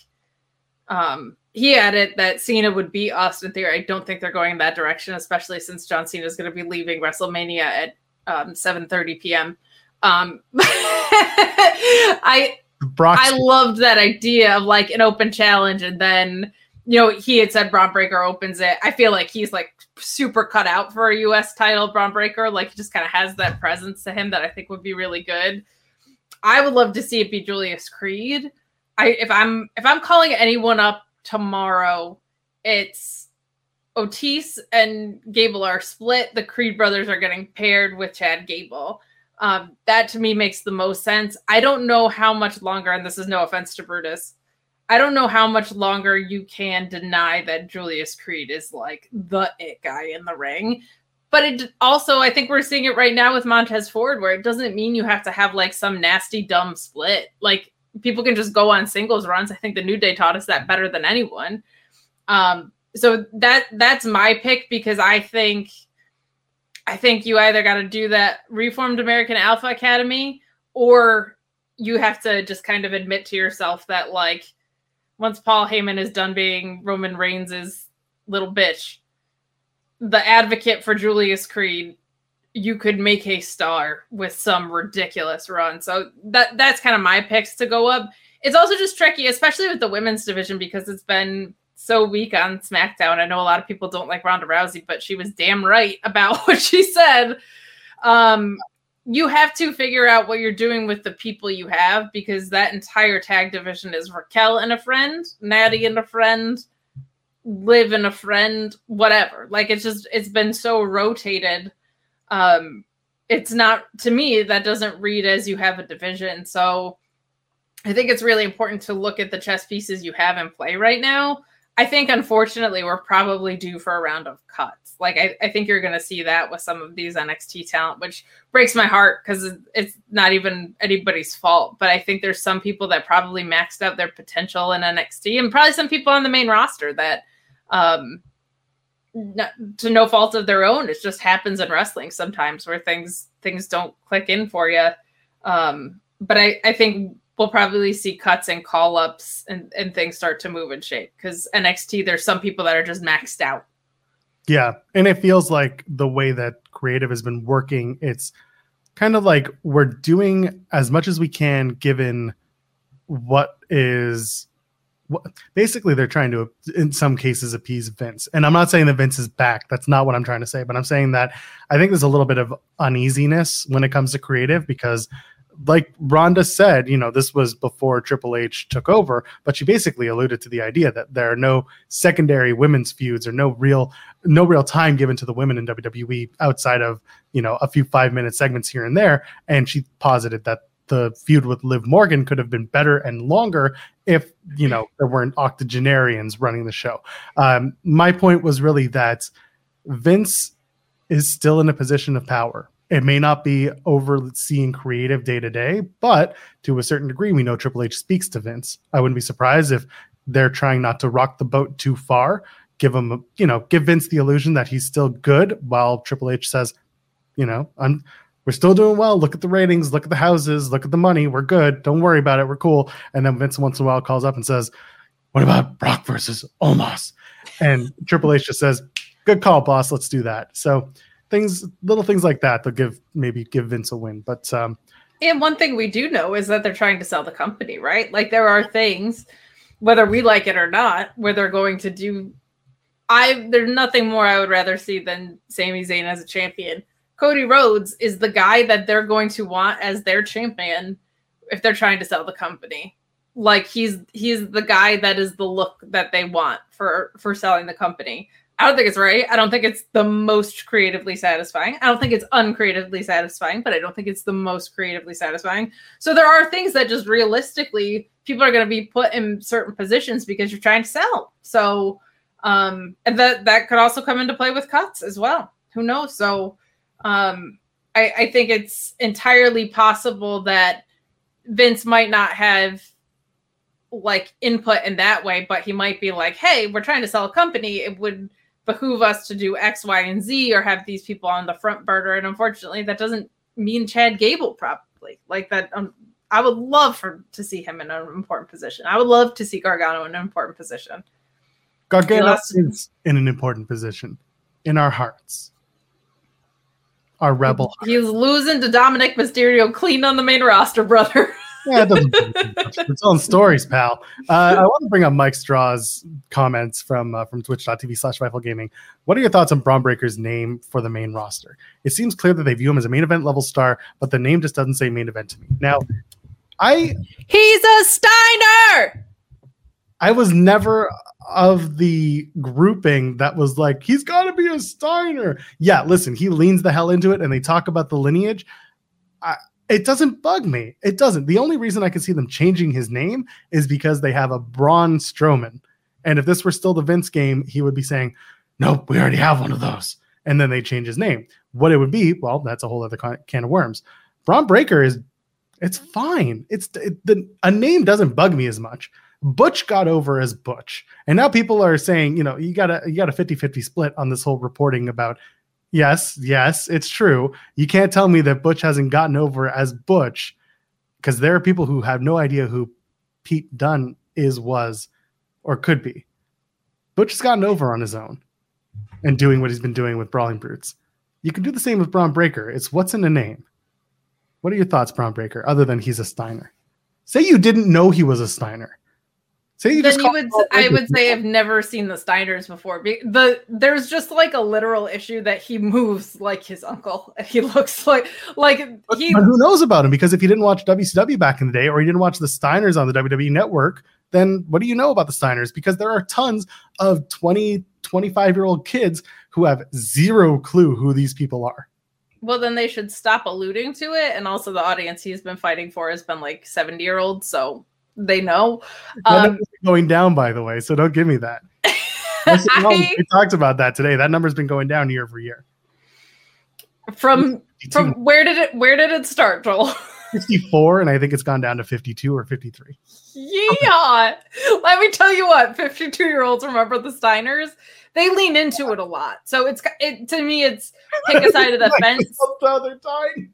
S2: um, he it that Cena would beat Austin Theory. I don't think they're going in that direction, especially since John Cena is going to be leaving WrestleMania at um, 7:30 p.m. Um, I I loved that idea of like an open challenge, and then you know he had said Bron Breakker opens it. I feel like he's like super cut out for a US title, Bron Breakker. Like he just kind of has that presence to him that I think would be really good. I would love to see it be Julius Creed. I if I'm if I'm calling anyone up tomorrow, it's Otis and Gable are split. The Creed brothers are getting paired with Chad Gable. Um, that to me makes the most sense. I don't know how much longer, and this is no offense to Brutus. I don't know how much longer you can deny that Julius Creed is like the it guy in the ring. But it also, I think we're seeing it right now with Montez Ford, where it doesn't mean you have to have like some nasty, dumb split. Like people can just go on singles runs. I think the New Day taught us that better than anyone. Um, so that that's my pick because I think I think you either got to do that reformed American Alpha Academy or you have to just kind of admit to yourself that like once Paul Heyman is done being Roman Reigns' little bitch, the advocate for Julius Creed, you could make a star with some ridiculous run. So that that's kind of my picks to go up. It's also just tricky, especially with the women's division, because it's been so weak on SmackDown. I know a lot of people don't like Ronda Rousey, but she was damn right about what she said. Um, you have to figure out what you're doing with the people you have because that entire tag division is Raquel and a friend, Natty and a friend, Liv and a friend, whatever. Like it's just it's been so rotated. Um, it's not to me that doesn't read as you have a division. So I think it's really important to look at the chess pieces you have in play right now I think unfortunately we're probably due for a round of cuts. Like I, I think you're going to see that with some of these NXT talent, which breaks my heart because it's not even anybody's fault. But I think there's some people that probably maxed out their potential in NXT, and probably some people on the main roster that, um, not, to no fault of their own, it just happens in wrestling sometimes where things things don't click in for you. Um, but I, I think we'll probably see cuts and call ups and, and things start to move and shake because NXT, there's some people that are just maxed out.
S1: Yeah. And it feels like the way that creative has been working, it's kind of like we're doing as much as we can given what is what, basically they're trying to in some cases appease vince and i'm not saying that vince is back that's not what i'm trying to say but i'm saying that i think there's a little bit of uneasiness when it comes to creative because like Ronda said, you know, this was before Triple H took over, but she basically alluded to the idea that there are no secondary women's feuds or no real no real time given to the women in WWE outside of, you know, a few 5-minute segments here and there, and she posited that the feud with Liv Morgan could have been better and longer if, you know, there weren't octogenarians running the show. Um, my point was really that Vince is still in a position of power it may not be overseeing creative day to day, but to a certain degree, we know Triple H speaks to Vince. I wouldn't be surprised if they're trying not to rock the boat too far. Give him, you know, give Vince the illusion that he's still good, while Triple H says, you know, I'm we're still doing well. Look at the ratings, look at the houses, look at the money. We're good. Don't worry about it. We're cool. And then Vince once in a while calls up and says, What about Brock versus Omos? And Triple H just says, Good call, boss. Let's do that. So things, little things like that, they'll give maybe give Vince a win. But um,
S2: and one thing we do know is that they're trying to sell the company, right? Like there are things, whether we like it or not, where they're going to do. I there's nothing more I would rather see than Sami Zayn as a champion. Cody Rhodes is the guy that they're going to want as their champion if they're trying to sell the company. Like he's he's the guy that is the look that they want for for selling the company. I don't think it's right. I don't think it's the most creatively satisfying. I don't think it's uncreatively satisfying, but I don't think it's the most creatively satisfying. So there are things that just realistically people are going to be put in certain positions because you're trying to sell. So um and that that could also come into play with cuts as well. Who knows? So um I, I think it's entirely possible that Vince might not have like input in that way, but he might be like, hey, we're trying to sell a company. It would behoove us to do X, Y, and Z or have these people on the front burner. And unfortunately, that doesn't mean Chad Gable probably like that. Um, I would love for to see him in an important position. I would love to see Gargano in an important position.
S1: Gargano is in an important position in our hearts. Our rebel.
S2: He's losing to Dominik Mysterio clean on the main roster, brother. yeah,
S1: it doesn't. it's own stories, pal. Uh, I want to bring up Mike Straw's comments from uh, from Twitch.tv slash Fightful Gaming. What are your thoughts on Bron Breakker's name for the main roster? It seems clear that they view him as a main event level star, but the name just doesn't say main event to me. Now, I
S2: he's a Steiner.
S1: I was never of the grouping that was like he's got to be a Steiner. Yeah, listen, he leans the hell into it, and they talk about the lineage. I, it doesn't bug me. It doesn't. The only reason I can see them changing his name is because they have a Braun Strowman. And if this were still the Vince game, he would be saying, Nope, we already have one of those. And then they change his name. What it would be, well, that's a whole other can of worms. Bron Breakker is, it's fine. It's it, the, a name doesn't bug me as much. Butch got over as Butch. And now people are saying, you know, you got a you got a 50-50 split on this whole reporting about yes, yes, it's true. You can't tell me that Butch hasn't gotten over as Butch because there are people who have no idea who Pete Dunne is, was, or could be. Butch has gotten over on his own and doing what he's been doing with Brawling Brutes. You can do the same with Bron Breakker. It's what's in a name. What are your thoughts, Bron Breakker, other than he's a Steiner? Say you didn't know he was a Steiner.
S2: Say you then you would. I would say I've never seen the Steiners before. The there's just like a literal issue that he moves like his uncle. He looks like like he.
S1: But who knows about him? Because if you didn't watch WCW back in the day, or you didn't watch the Steiners on the WWE Network, then what do you know about the Steiners? Because there are tons of 20, 25 year old kids who have zero clue who these people are.
S2: Well, then they should stop alluding to it. And also, the audience he's been fighting for has been like 70 year olds. So they know.
S1: Um, going down, by the way. So don't give me that. I, we talked about that today. That number's been going down year over year.
S2: From from where did it where did it start, Joel?
S1: 54, and I think it's gone down to 52 or 53.
S2: Yeah. Let me tell you what, 52 year olds remember the Steiners they lean into it a lot. So it's it to me, it's take a side of the fence. they're dying.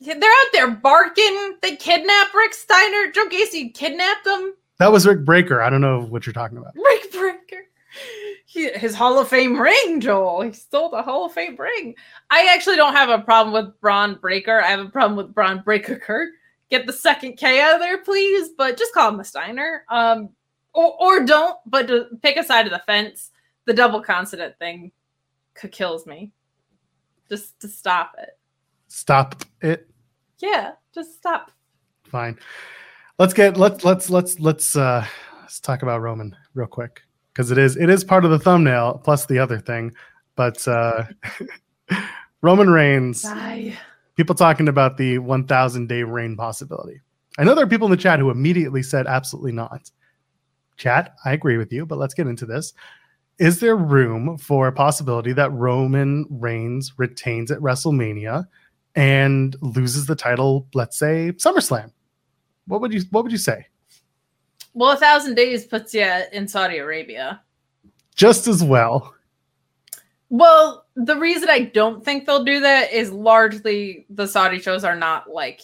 S2: They're out there barking. They kidnapped Rick Steiner. Joe Gacy kidnapped them.
S1: That was Rick Breaker. I don't know what you're talking about.
S2: Rick Breaker. He, his Hall of Fame ring, Joel. He stole the Hall of Fame ring. I actually don't have a problem with Bron Breakker. I have a problem with Bron Breakker Kurt. Get the second K out of there, please. But just call him a Steiner. Um, or, or don't, but to pick a side of the fence the double consonant thing kills me. Just to stop it.
S1: Stop it.
S2: Yeah, just stop.
S1: Fine. Let's get let's let's let's let's uh let's talk about Roman real quick because it is it is part of the thumbnail plus the other thing, but uh Roman Reigns. Bye. People talking about the 1,000 day reign possibility. I know there are people in the chat who immediately said absolutely not. Chat, I agree with you, but let's get into this is there room for a possibility that Roman Reigns retains at WrestleMania and loses the title, let's say SummerSlam? What would you what would you say?
S2: Well, a thousand days puts you in Saudi Arabia.
S1: Just as well.
S2: Well, the reason I don't think they'll do that is largely the Saudi shows are not like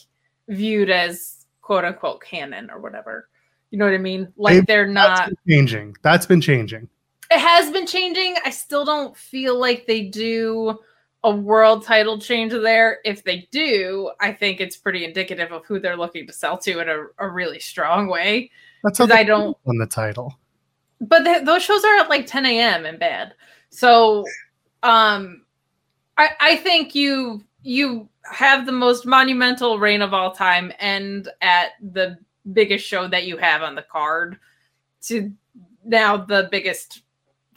S2: viewed as quote unquote canon or whatever. You know what I mean? Like they're not
S1: changing. That's been changing
S2: it has been changing. I still don't feel like they do a world title change there. If they do, I think it's pretty indicative of who they're looking to sell to in a, a really strong way.
S1: That's how I don't won the title.
S2: But the, those shows are at like 10 a.m. in bed. So um I I think you you have the most monumental reign of all time and at the biggest show that you have on the card to now the biggest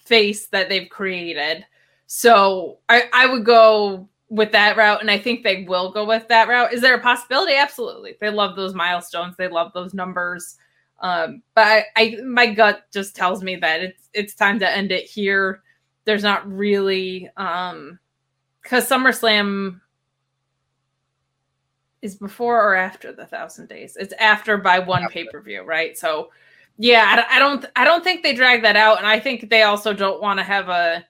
S2: face that they've created. So I, I would go with that route, and I think they will go with that route. Is there a possibility? Absolutely. They love those milestones. They love those numbers. Um, but I, I, my gut just tells me that it's it's time to end it here. There's not really um because SummerSlam is before or after the thousand days. It's after by one pay per view, right? So yeah, I, don't I don't think they drag that out, and I think they also don't want to have a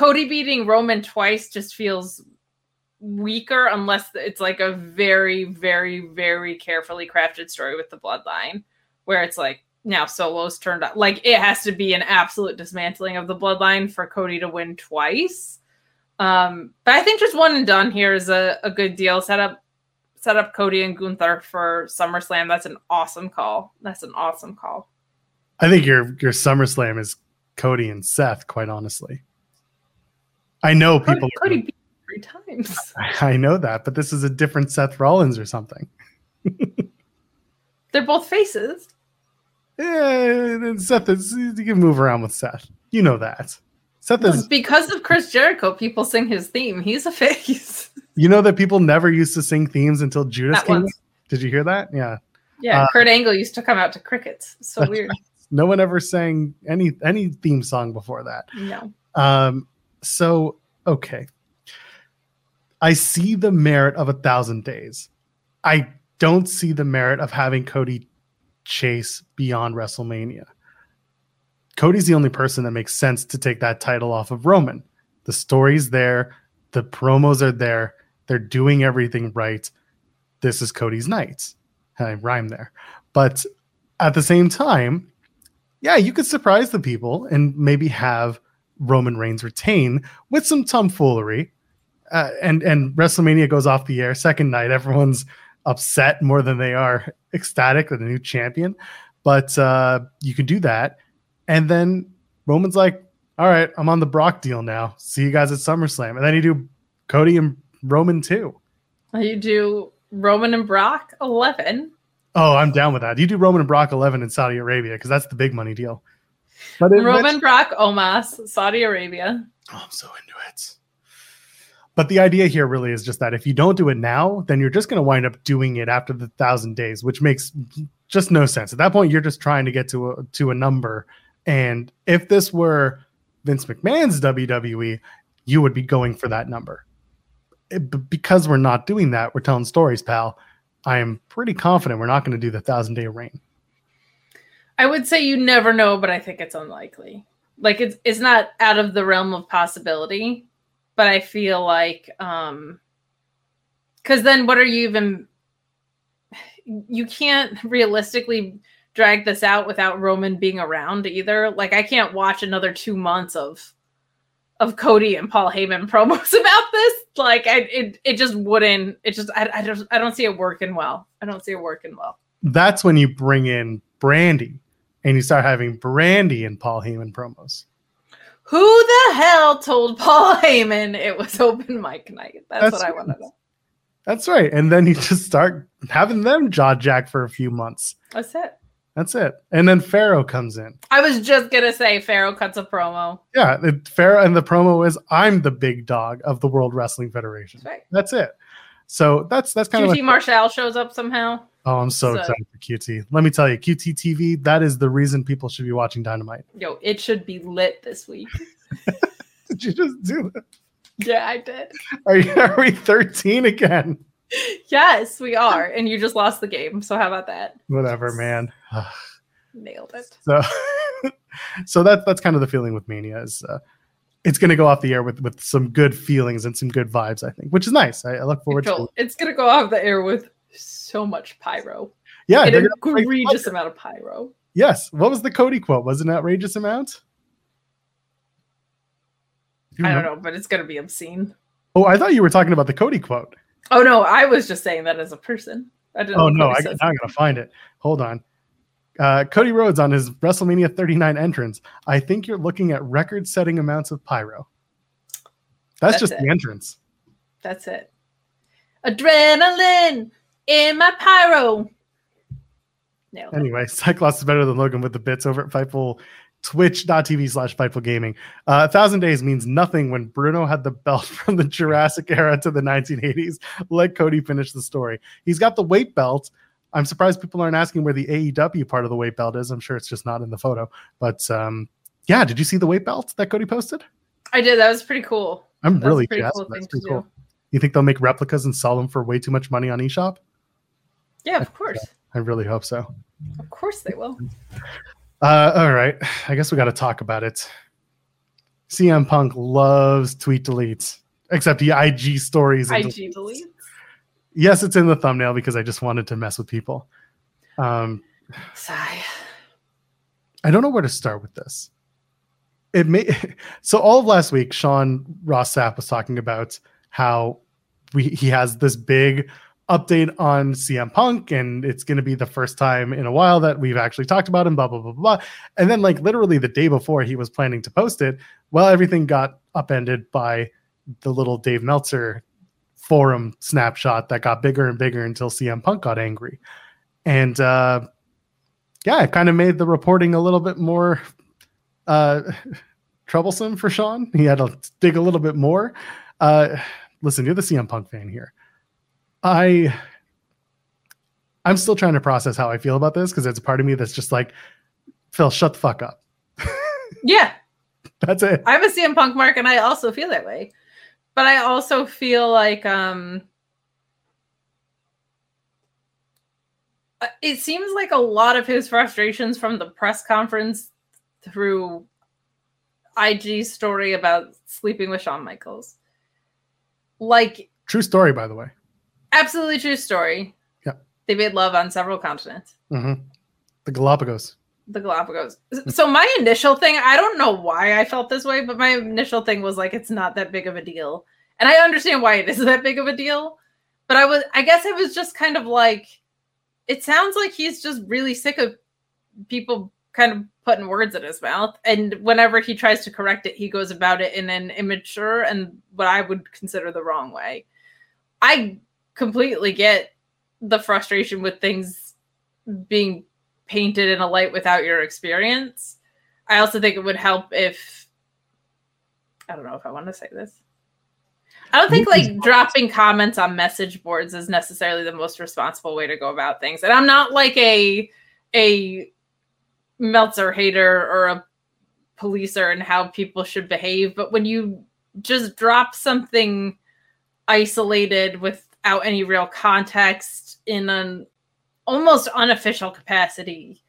S2: Cody beating Roman twice. Just feels weaker unless it's like a very very very carefully crafted story with the bloodline where it's like now Solo's turned up. Like it has to be an absolute dismantling of the bloodline for Cody to win twice. Um, but I think just one and done here is a, a good deal. Set up set up Cody and Gunther for SummerSlam. That's an awesome call. That's an awesome call.
S1: I think your your SummerSlam is Cody and Seth. Quite honestly, I know people. Cody beat three times. I know that, but this is a different Seth Rollins or something.
S2: They're both faces.
S1: Yeah, Seth is. You can move around with Seth. You know that. Seth is
S2: because of Chris Jericho. People sing his theme. He's a face.
S1: You know that people never used to sing themes until Judas Not came. Once. Did you hear that? Yeah.
S2: Yeah, uh, Kurt Angle used to come out to crickets. So weird.
S1: No one ever sang any any theme song before that.
S2: No.
S1: Um. So okay. I see the merit of a thousand days. I don't see the merit of having Cody chase beyond WrestleMania. Cody's the only person that makes sense to take that title off of Roman. The story's there, the promos are there, they're doing everything right. This is Cody's night. I rhyme there. But at the same time, yeah, you could surprise the people and maybe have Roman Reigns retain with some tomfoolery. Uh, and and WrestleMania goes off the air second night. Everyone's upset more than they are ecstatic with a new champion. But uh, you can do that, and then Roman's like, "All right, I'm on the Brock deal now. See you guys at SummerSlam." And then you do Cody and Roman too.
S2: You do Roman and Brock eleven.
S1: Oh, I'm down with that. You do Roman and Brock 11 in Saudi Arabia because that's the big money deal.
S2: But it, Roman Brock Omos, Saudi Arabia.
S1: Oh, I'm so into it. But the idea here really is just that if you don't do it now, then you're just going to wind up doing it after the thousand days, which makes just no sense. At that point, you're just trying to get to a to a number. And if this were Vince McMahon's WWE, you would be going for that number. Eh, it, because we're not doing that, we're telling stories, pal. I am pretty confident we're not going to do the thousand day reign.
S2: I would say you never know, but I think it's unlikely. Like it's it's not out of the realm of possibility, but I feel like um because then what are you even you can't realistically drag this out without Roman being around either. Like I can't watch another two months of of Cody and Paul Heyman promos about this. Like I, it, it just wouldn't. It just I, I just I don't see it working well. I don't see it working well.
S1: That's when you bring in Brandi and you start having Brandi and Paul Heyman promos.
S2: Who the hell told Paul Heyman it was open mic night? That's, That's what I want to know.
S1: That's right. And then you just start having them jaw jack for a few months.
S2: That's it.
S1: That's it. And then Pharaoh comes in.
S2: I was just gonna say Pharaoh cuts a promo.
S1: Yeah, the, Pharaoh and the promo is I'm the big dog of the World Wrestling Federation. That's, right. that's it. So that's that's kind
S2: QT
S1: of
S2: QT Marshall shows up somehow.
S1: Oh, I'm so, so, excited for QT. Let me tell you, QT TV, that is the reason people should be watching Dynamite.
S2: Yo, it should be lit this week.
S1: did you just do that?
S2: Yeah, I did.
S1: Are you are we 13 again?
S2: yes, we are. And you just lost the game. So how about that?
S1: Whatever, man.
S2: Nailed it.
S1: So so that's that's kind of the feeling with Mania is uh, it's going to go off the air with with some good feelings and some good vibes, I think, which is nice. I, I look forward to
S2: it. It's going to go off the air with so much pyro.
S1: Yeah,
S2: an egregious amount of pyro.
S1: Yes. What was the Cody quote? Was it an outrageous amount?
S2: I don't know, but it's going to be obscene.
S1: Oh, I thought you were talking about the Cody quote.
S2: Oh no, I was just saying that as a person. I
S1: didn't. Oh, know. Oh no, I, am gonna find it. Hold on. Uh, Cody Rhodes on his WrestleMania 39 entrance. I think you're looking at record-setting amounts of pyro. That's, That's just it. the entrance.
S2: That's it. Adrenaline in my pyro.
S1: No. anyway, Cyclops is better than Logan with the bits over at Fightful twitch.tv slash Fightful Gaming. Uh, a thousand days means nothing when Bruno had the belt from the Jurassic era to the 1980s. Let Cody finish the story. He's got the weight belt. I'm surprised people aren't asking where the AEW part of the weight belt is. I'm sure it's just not in the photo. But um, yeah, did you see the weight belt that Cody posted?
S2: I did. That was pretty cool.
S1: I'm really jazzed. Cool That's pretty cool. You think they'll make replicas and sell them for way too much money on eShop?
S2: Yeah, of course.
S1: I really hope so.
S2: Of course they will.
S1: Uh, all right. I guess we got to talk about it. CM Punk loves tweet deletes, except the IG stories.
S2: IG deletes.
S1: Yes, it's in the thumbnail because I just wanted to mess with people. Um,
S2: Sigh.
S1: I don't know where to start with this. It may so all of last week, Sean Ross Sapp was talking about how we he has this big update on CM Punk, and it's going to be the first time in a while that we've actually talked about him, blah, blah, blah, blah. And then, like, literally the day before he was planning to post it, well, everything got upended by the little Dave Meltzer forum snapshot that got bigger and bigger until CM Punk got angry. And uh, yeah, it kind of made the reporting a little bit more uh, troublesome for Sean. He had to dig a little bit more. Uh, listen, you're the CM Punk fan here. I I'm still trying to process how I feel about this because there's a part of me that's just like, Phil, shut the fuck up.
S2: yeah.
S1: That's it.
S2: I'm a CM Punk mark and I also feel that way. But I also feel like um uh, it seems like a lot of his frustrations from the press conference through IG story about sleeping with Shawn Michaels. Like
S1: true story, by the way.
S2: Absolutely true story.
S1: Yeah.
S2: They made love on several continents.
S1: Mm-hmm. The Galapagos.
S2: The Galapagos. So my initial thing, I don't know why I felt this way, but my initial thing was like it's not that big of a deal. And I understand why it is that big of a deal. But I was I guess it was just kind of like it sounds like he's just really sick of people kind of putting words in his mouth. And whenever he tries to correct it, he goes about it in an immature and what I would consider the wrong way. I completely get the frustration with things being painted in a light without your experience. I also think it would help if I don't know if I want to say this. I don't think like dropping comments on message boards is necessarily the most responsible way to go about things. And I'm not like a a Meltzer hater or a policer and how people should behave, but when you just drop something isolated without any real context in an almost unofficial capacity,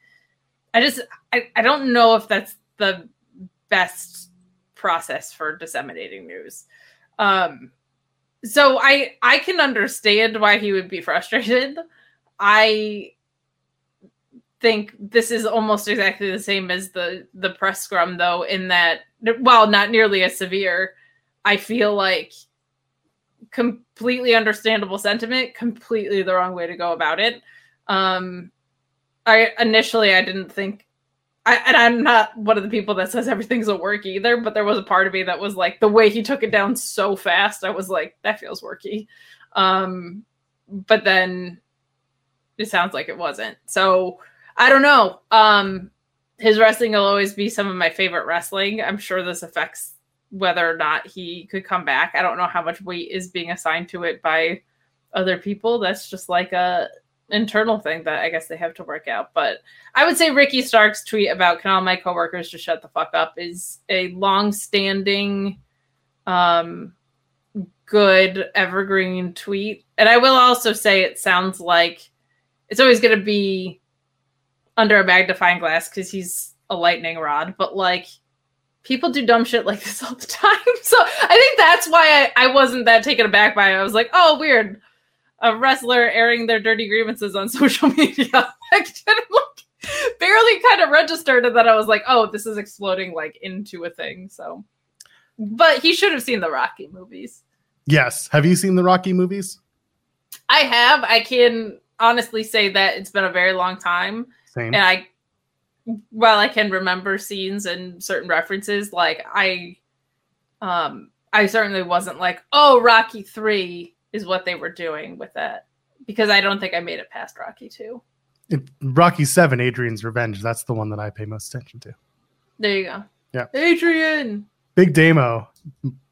S2: I just I, I don't know if that's the best process for disseminating news. Um, so I I can understand why he would be frustrated. I think this is almost exactly the same as the the press scrum though in that while not nearly as severe, I feel like completely understandable sentiment, completely the wrong way to go about it. Um I initially I didn't think I, and I'm not one of the people that says everything's a work either, but there was a part of me that was like the way he took it down so fast. I was like, that feels worky. Um, but then it sounds like it wasn't. So I don't know. Um, his wrestling will always be some of my favorite wrestling. I'm sure this affects whether or not he could come back. I don't know how much weight is being assigned to it by other people. That's just like a internal thing that I guess they have to work out. But I would say Ricky Starks' tweet about can all my coworkers just shut the fuck up is a long-standing, um, good evergreen tweet. And I will also say it sounds like it's always going to be under a magnifying glass because he's a lightning rod. But like people do dumb shit like this all the time. So I think that's why I, I wasn't that taken aback by it. I was like, oh, weird a wrestler airing their dirty grievances on social media. I like barely kind of registered and then I was like, oh, this is exploding like into a thing. So but he should have seen the Rocky movies.
S1: Yes. Have you seen the Rocky movies?
S2: I have. I can honestly say that it's been a very long time.
S1: Same.
S2: And I while I can remember scenes and certain references, like I um I certainly wasn't like, oh, Rocky 3 is what they were doing with that because I don't think I made it past Rocky 2.
S1: It, Rocky 7, Adrian's Revenge. That's the one that I pay most attention to.
S2: There you go.
S1: Yeah.
S2: Adrian.
S1: Big Damo,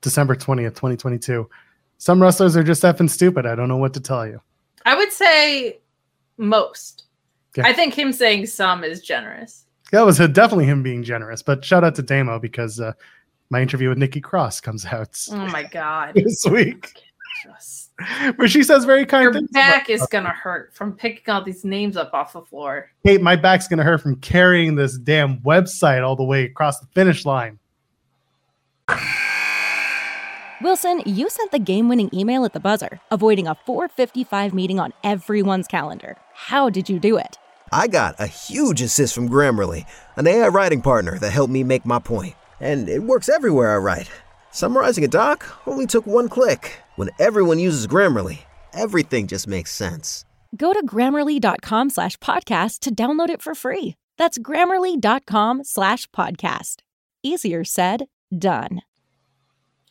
S1: December 20th, 2022. Some wrestlers are just effing stupid. I don't know what to tell you.
S2: I would say most. Yeah. I think him saying some is generous.
S1: That was definitely him being generous, but shout out to Damo because uh, my interview with Nikki Cross comes out.
S2: Oh my God.
S1: this week. Just where she says very kind
S2: Your
S1: things.
S2: back is gonna hurt from picking all these names up off the floor.
S1: Kate, my back's gonna hurt from carrying this damn website all the way across the finish line.
S3: Wilson, you sent the game-winning email at the buzzer, avoiding a 4:55 meeting on everyone's calendar. How did you do it?
S4: I got a huge assist from Grammarly, an AI writing partner that helped me make my point, and it works everywhere I write. Summarizing a doc only took one click. When everyone uses Grammarly, everything just makes sense.
S3: Go to grammarly.com slash podcast to download it for free. That's grammarly.com slash podcast. Easier said, done.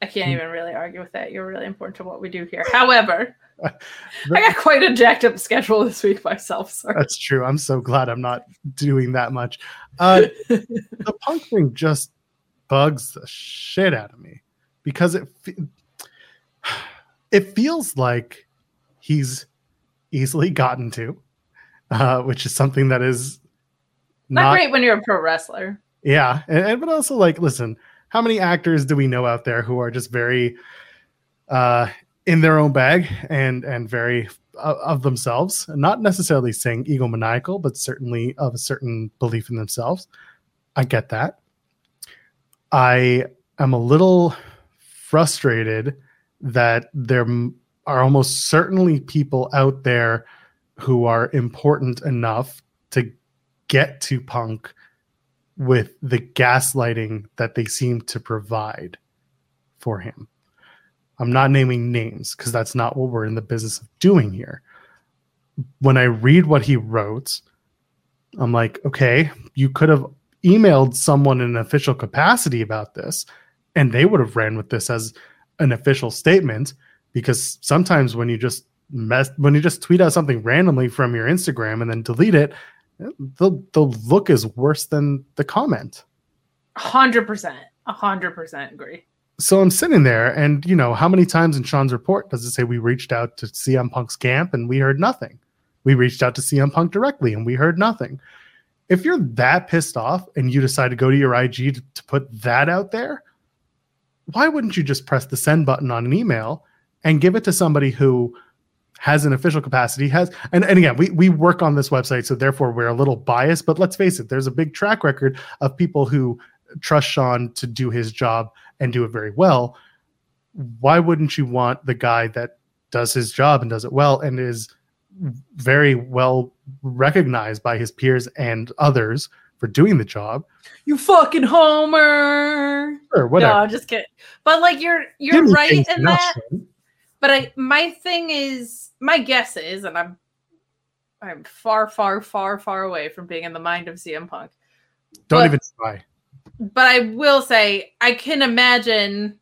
S2: I can't even really argue with that. You're really important to what we do here. However, I got quite a jacked up schedule this week myself. So
S1: That's true. I'm so glad I'm not doing that much. Uh, the punk thing just bugs the shit out of me because it it feels like he's easily gotten to, uh, which is something that is
S2: not, not great when you're a pro wrestler.
S1: Yeah, and, and, but also like, listen, how many actors do we know out there who are just very uh, in their own bag and and very of themselves, not necessarily saying egomaniacal, but certainly of a certain belief in themselves. I get that. I am a little frustrated that there are almost certainly people out there who are important enough to get to punk with the gaslighting that they seem to provide for him. I'm not naming names because that's not what we're in the business of doing here. When I read what he wrote, I'm like, okay, you could have emailed someone in an official capacity about this, and they would have ran with this as an official statement. Because sometimes when you just mess, when you just tweet out something randomly from your Instagram and then delete it, the the look is worse than the comment.
S2: Hundred percent, hundred percent agree.
S1: So I'm sitting there, and you know, how many times in Sean's report does it say we reached out to CM Punk's camp and we heard nothing? We reached out to CM Punk directly and we heard nothing. If you're that pissed off and you decide to go to your IG to, to put that out there, why wouldn't you just press the send button on an email and give it to somebody who has an official capacity has and, and again we, we work on this website so therefore we're a little biased but let's face it there's a big track record of people who trust sean to do his job and do it very well. Why wouldn't you want the guy that does his job and does it well and is very well recognized by his peers and others for doing the job
S2: you fucking homer
S1: or whatever
S2: no, i'm just kidding but like you're you're right in that but I my thing is my guess is, and I'm I'm far, far, far, far away from being in the mind of CM Punk.
S1: Don't but, even try.
S2: But I will say I can imagine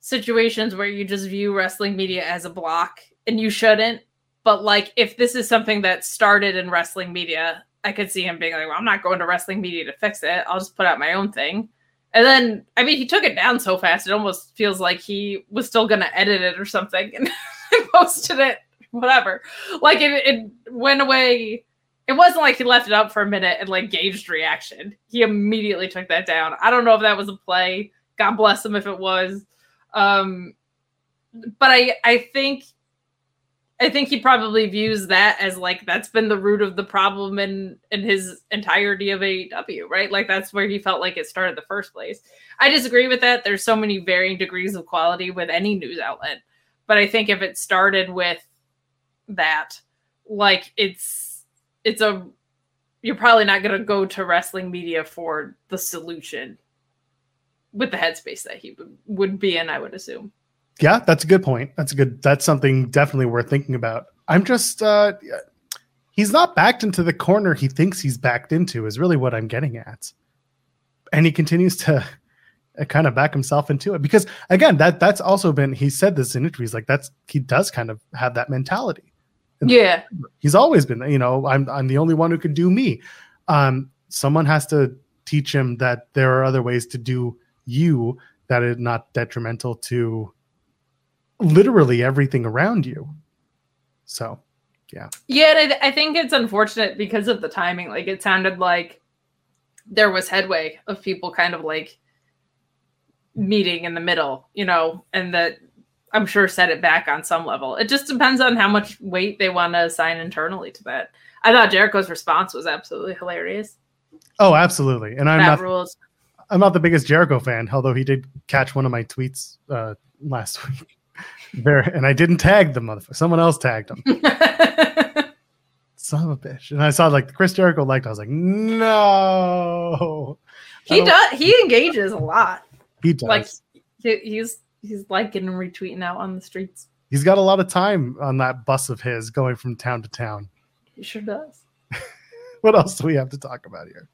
S2: situations where you just view wrestling media as a block and you shouldn't. But like if this is something that started in wrestling media, I could see him being like, well, I'm not going to wrestling media to fix it. I'll just put out my own thing. And then, I mean, he took it down so fast, it almost feels like he was still going to edit it or something and posted it, whatever. Like, it, it went away. It wasn't like he left it up for a minute and like gauged reaction. He immediately took that down. I don't know if that was a play. God bless him if it was. Um, but I, I think I think he probably views that as like that's been the root of the problem in in his entirety of AEW, right? Like that's where he felt like it started the first place. I disagree with that. There's so many varying degrees of quality with any news outlet, but I think if it started with that, like it's it's a you're probably not going to go to wrestling media for the solution with the headspace that he would be in, I would assume
S1: yeah, that's a good point. That's a good. That's something definitely worth thinking about. I'm just. uh He's not backed into the corner he thinks he's backed into. Is really what I'm getting at, and he continues to uh, kind of back himself into it because again, that that's also been. He said this in interviews like that's he does kind of have that mentality.
S2: And yeah,
S1: he's always been. You know, I'm I'm the only one who can do me. Um, someone has to teach him that there are other ways to do you that is not detrimental to literally everything around you. So, yeah.
S2: Yeah, I, I think it's unfortunate because of the timing. Like, it sounded like there was headway of people kind of like meeting in the middle, you know, and that I'm sure set it back on some level. It just depends on how much weight they want to assign internally to that. I thought Jericho's response was absolutely hilarious.
S1: Oh, absolutely. And I'm that not rules. I'm not the biggest Jericho fan, although he did catch one of my tweets uh, last week. There, and I didn't tag the motherfucker. Someone else tagged him. Son of a bitch. And I saw like Chris Jericho liked. I was like, no.
S2: He does. He engages a lot.
S1: He does.
S2: Like he, he's he's liking and retweeting out on the streets.
S1: He's got a lot of time on that bus of his going from town to town.
S2: He sure does.
S1: what else do we have to talk about here?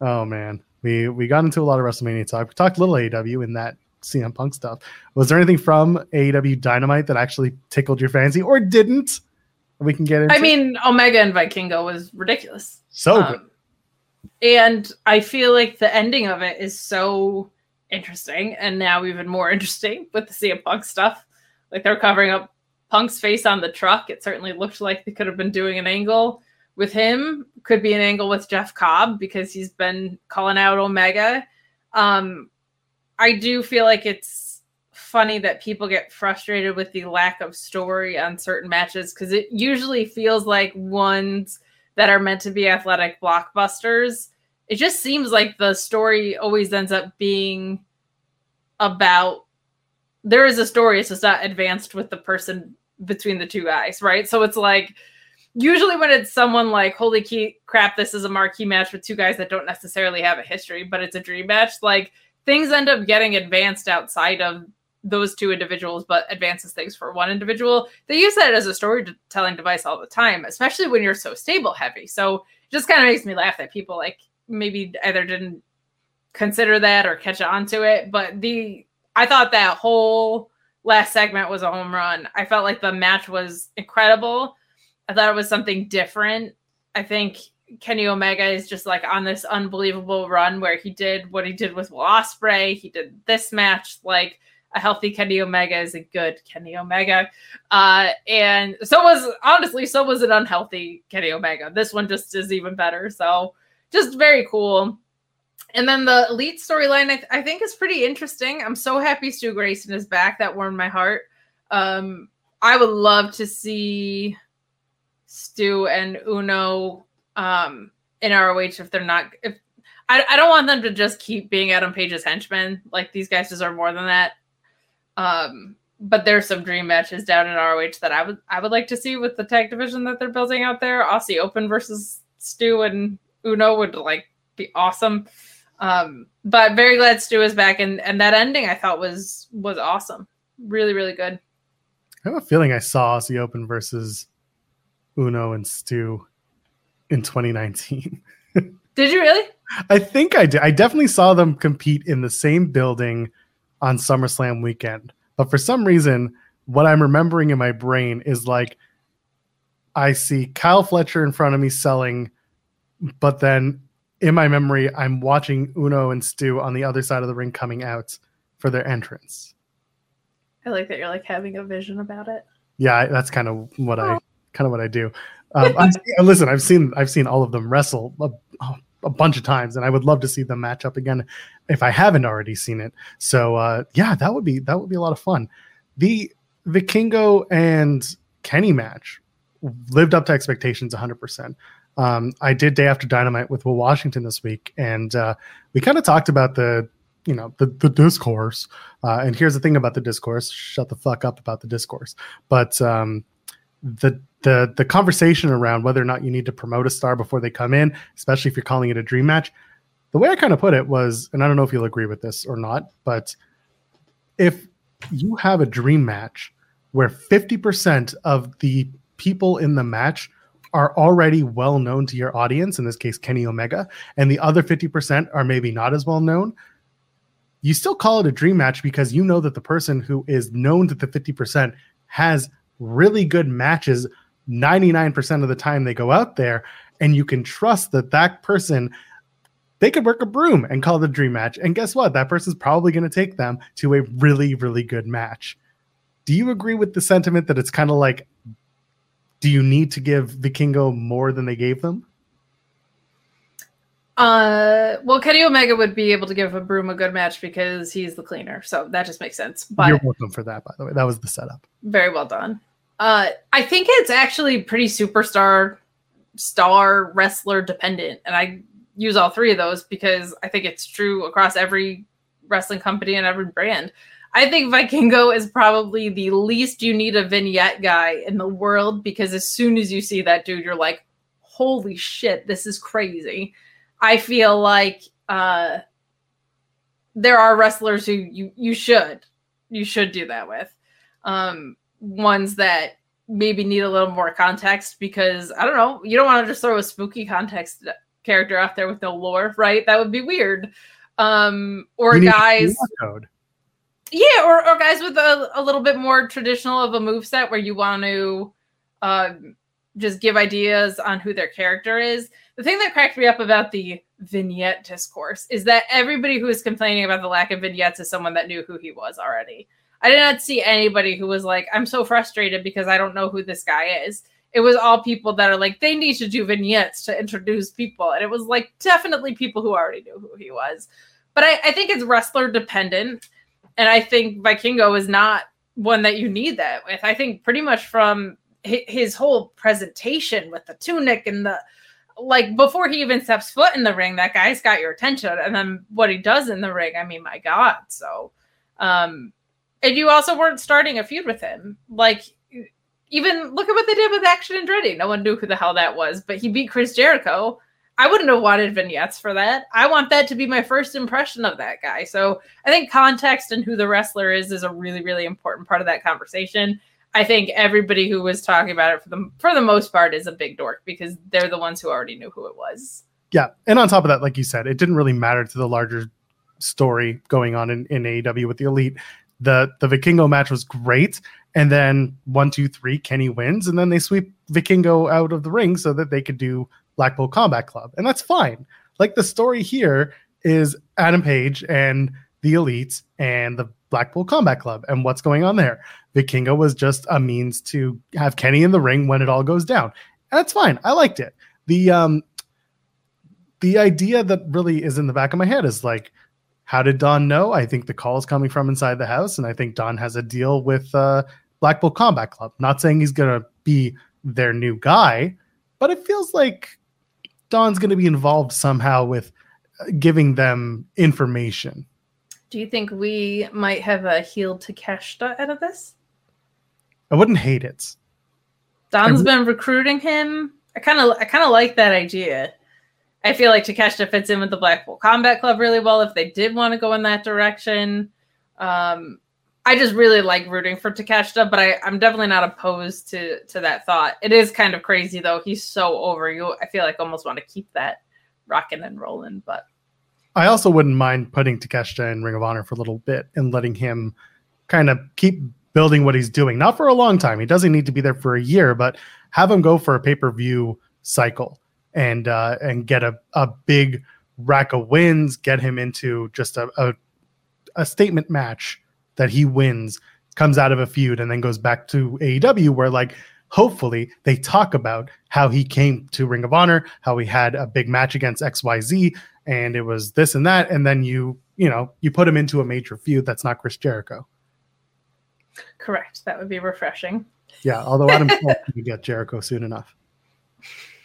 S1: Oh man, we we got into a lot of WrestleMania talk. We talked a little AEW in that CM Punk stuff. Was there anything from AEW Dynamite that actually tickled your fancy or didn't? We can get into.
S2: I mean, Omega and Vikingo was ridiculous.
S1: So um, good.
S2: And I feel like the ending of it is so interesting, and now even more interesting with the CM Punk stuff. Like they're covering up Punk's face on the truck. It certainly looked like they could have been doing an angle with him. Could be an angle with Jeff Cobb because he's been calling out Omega. Um, I do feel like it's funny that people get frustrated with the lack of story on certain matches because it usually feels like ones that are meant to be athletic blockbusters. It just seems like the story always ends up being about there is a story, it's just not advanced with the person between the two guys, right? So it's like usually when it's someone like, holy key, crap, this is a marquee match with two guys that don't necessarily have a history, but it's a dream match, like things end up getting advanced outside of those two individuals, but advances things for one individual. They use that as a storytelling device all the time, especially when you're so stable heavy. So it just kind of makes me laugh that people like maybe either didn't consider that or catch on to it. But the I thought that whole last segment was a home run. I felt like the match was incredible. I thought it was something different. I think Kenny Omega is just like on this unbelievable run where he did what he did with Will Ospreay. He did this match like a healthy Kenny Omega is a good Kenny Omega. Uh, and so was honestly, so was an unhealthy Kenny Omega. This one just is even better. So just very cool. And then the elite storyline, I, th- I, think, is pretty interesting. I'm so happy Stu Grayson is back. That warmed my heart. Um, I would love to see Stu and Uno um, in ROH if they're not. If I, I don't want them to just keep being Adam Page's henchmen. Like these guys deserve more than that. Um, but there's some dream matches down in ROH that I would I would like to see with the tag division that they're building out there. Aussie Open versus Stu and Uno would like be awesome. Um, but very glad Stu is back, and and that ending I thought was was awesome, really really good.
S1: I have a feeling I saw Aussie Open versus Uno and Stu in 2019.
S2: did you really?
S1: I think I did. I definitely saw them compete in the same building on SummerSlam weekend, but for some reason, what I'm remembering in my brain is like I see Kyle Fletcher in front of me selling, but then in my memory, I'm watching Uno and Stu on the other side of the ring coming out for their entrance.
S2: I like that you're like having a vision about it.
S1: Yeah, that's kind of what oh. I kind of what I do. Um, i listen, I've seen I've seen all of them wrestle a, a, bunch of times, and I would love to see them match up again if I haven't already seen it. So uh, yeah, that would be that would be a lot of fun. The Vikingo and Kenny match lived up to expectations 100. percent um, I did day after Dynamite with Will Washington this week, and uh, we kind of talked about the you know the the discourse. Uh, and here's the thing about the discourse: shut the fuck up about the discourse. But um, the the the conversation around whether or not you need to promote a star before they come in, especially if you're calling it a dream match. The way I kind of put it was, and I don't know if you'll agree with this or not, but if you have a dream match where 50% of the people in the match are already well known to your audience, in this case, Kenny Omega, and the other 50% are maybe not as well known, you still call it a dream match because you know that the person who is known to the 50% has really good matches 99% of the time they go out there. And you can trust that that person, they could work a broom and call it a dream match. And guess what? That person's probably going to take them to a really, really good match. Do you agree with the sentiment that it's kind of like do you need to give Vikingo more than they gave them?
S2: Uh, well, Kenny Omega would be able to give a broom a good match because he's the cleaner, so that just makes sense. But
S1: you're welcome for that, by the way. That was the setup.
S2: Very well done. Uh, I think it's actually pretty superstar, star wrestler dependent, and I use all three of those because I think it's true across every wrestling company and every brand. I think Vikingo is probably the least you need a vignette guy in the world because as soon as you see that dude, you're like, holy shit, this is crazy. I feel like uh, there are wrestlers who you you should you should do that with. Um, ones that maybe need a little more context because I don't know, you don't want to just throw a spooky context character out there with no lore, right? That would be weird. Um, or guys. Code yeah, or, or guys with a, a little bit more traditional of a move set where you want to uh, just give ideas on who their character is. The thing that cracked me up about the vignette discourse is that everybody who is complaining about the lack of vignettes is someone that knew who he was already. I did not see anybody who was like, I'm so frustrated because I don't know who this guy is. It was all people that are like, they need to do vignettes to introduce people. And it was like definitely people who already knew who he was. But I, I think it's wrestler dependent and I think Vikingo is not one that you need that with. I think pretty much from his whole presentation with the tunic and the like before he even steps foot in the ring, that guy's got your attention. And then what he does in the ring, I mean, my God. So, um, and you also weren't starting a feud with him. Like, even look at what they did with Action and Andretti. No one knew who the hell that was, but he beat Chris Jericho. I wouldn't have wanted vignettes for that. I want that to be my first impression of that guy. So I think context and who the wrestler is is a really, really important part of that conversation. I think everybody who was talking about it for the for the most part is a big dork because they're the ones who already knew who it was.
S1: Yeah, and on top of that, like you said, it didn't really matter to the larger story going on in, in AEW with the Elite. The the Vikingo match was great, and then one, two, three, Kenny wins, and then they sweep Vikingo out of the ring so that they could do Blackpool Combat Club, and that's fine. Like the story here is Adam Page and the Elites and the Blackpool Combat Club, and what's going on there. Vikingo was just a means to have Kenny in the ring when it all goes down. And that's fine. I liked it. The um the idea that really is in the back of my head is like, how did Don know? I think the call is coming from inside the house, and I think Don has a deal with uh, Bull Combat Club. Not saying he's gonna be their new guy, but it feels like Don's gonna be involved somehow with uh, giving them information.
S2: Do you think we might have a heel Takeshita out of this?
S1: I wouldn't hate it.
S2: Don's been recruiting him. I kind of I kind of like that idea. I feel like Takeshita fits in with the Blackpool Combat Club really well if they did want to go in that direction. Um, I just really like rooting for Takeshita, but I, I'm definitely not opposed to to that thought. It is kind of crazy though. He's so over. You I feel like almost want to keep that rocking and rolling, but
S1: I also wouldn't mind putting Takeshita in Ring of Honor for a little bit and letting him kind of keep building what he's doing. Not for a long time. He doesn't need to be there for a year, but have him go for a pay per view cycle and uh, and get a, a big rack of wins. Get him into just a, a a statement match that he wins, comes out of a feud, and then goes back to AEW where like hopefully they talk about how he came to Ring of Honor, how he had a big match against XYZ, and it was this and that, and then you, you know, you put him into a major feud that's not Chris Jericho.
S2: Correct. That would be refreshing.
S1: Yeah, although Adam Cole can get Jericho soon enough.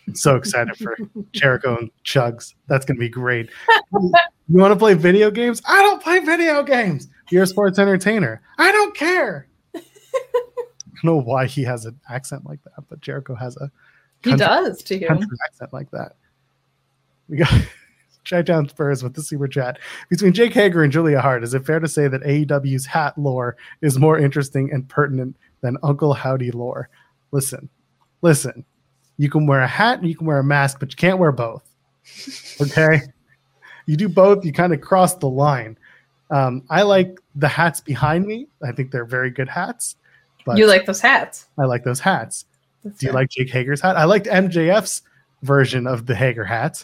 S1: I'm so excited for Jericho and Chugs. That's gonna be great. you want to play video games? I don't play video games. You're a sports entertainer. I don't care. I don't know why he has an accent like that, but Jericho has a
S2: he does to you
S1: accent like that. We got Chat down Spurs with the super chat. Between Jake Hager and Julia Hart, is it fair to say that AEW's hat lore is more interesting and pertinent than Uncle Howdy lore? Listen, listen. You can wear a hat and you can wear a mask, but you can't wear both. Okay? you do both, you kind of cross the line. Um, I like the hats behind me. I think they're very good hats.
S2: But you like those hats?
S1: I like those hats. That's do you like Jake Hager's hat? I liked MJF's version of the Hager hat.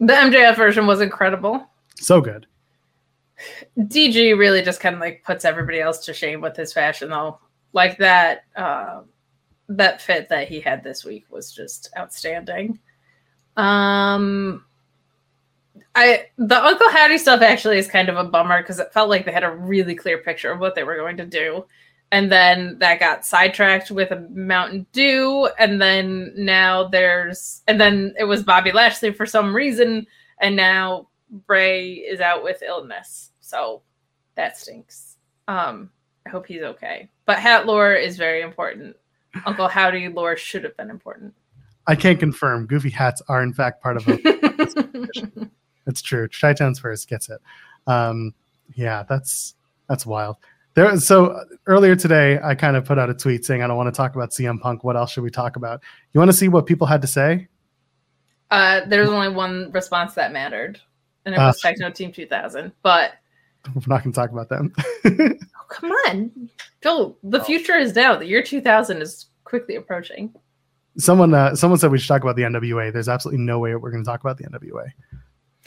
S2: The MJF version was incredible.
S1: So good.
S2: DG really just kind of like puts everybody else to shame with his fashion though. Like that uh, that fit that he had this week was just outstanding. Um I the Uncle Howdy stuff actually is kind of a bummer because it felt like they had a really clear picture of what they were going to do and then that got sidetracked with a Mountain Dew, and then now there's, and then it was Bobby Lashley for some reason, and now Bray is out with illness, so that stinks. Um, I hope he's okay. But hat lore is very important. Uncle Howdy lore should have been important.
S1: I can't confirm. Goofy hats are in fact part of it. That's true. Chi-Town's first gets it. Um, yeah, that's that's wild. There, so earlier today, I kind of put out a tweet saying I don't want to talk about CM Punk. What else should we talk about? You want to see what people had to say?
S2: Uh, there's only one response that mattered, and it was uh, Techno Team 2000. But
S1: we're not going to talk about them.
S2: oh, come on, Joel. The oh. future is now. The year 2000 is quickly approaching.
S1: Someone, uh, someone said we should talk about the NWA. There's absolutely no way we're going to talk about the NWA.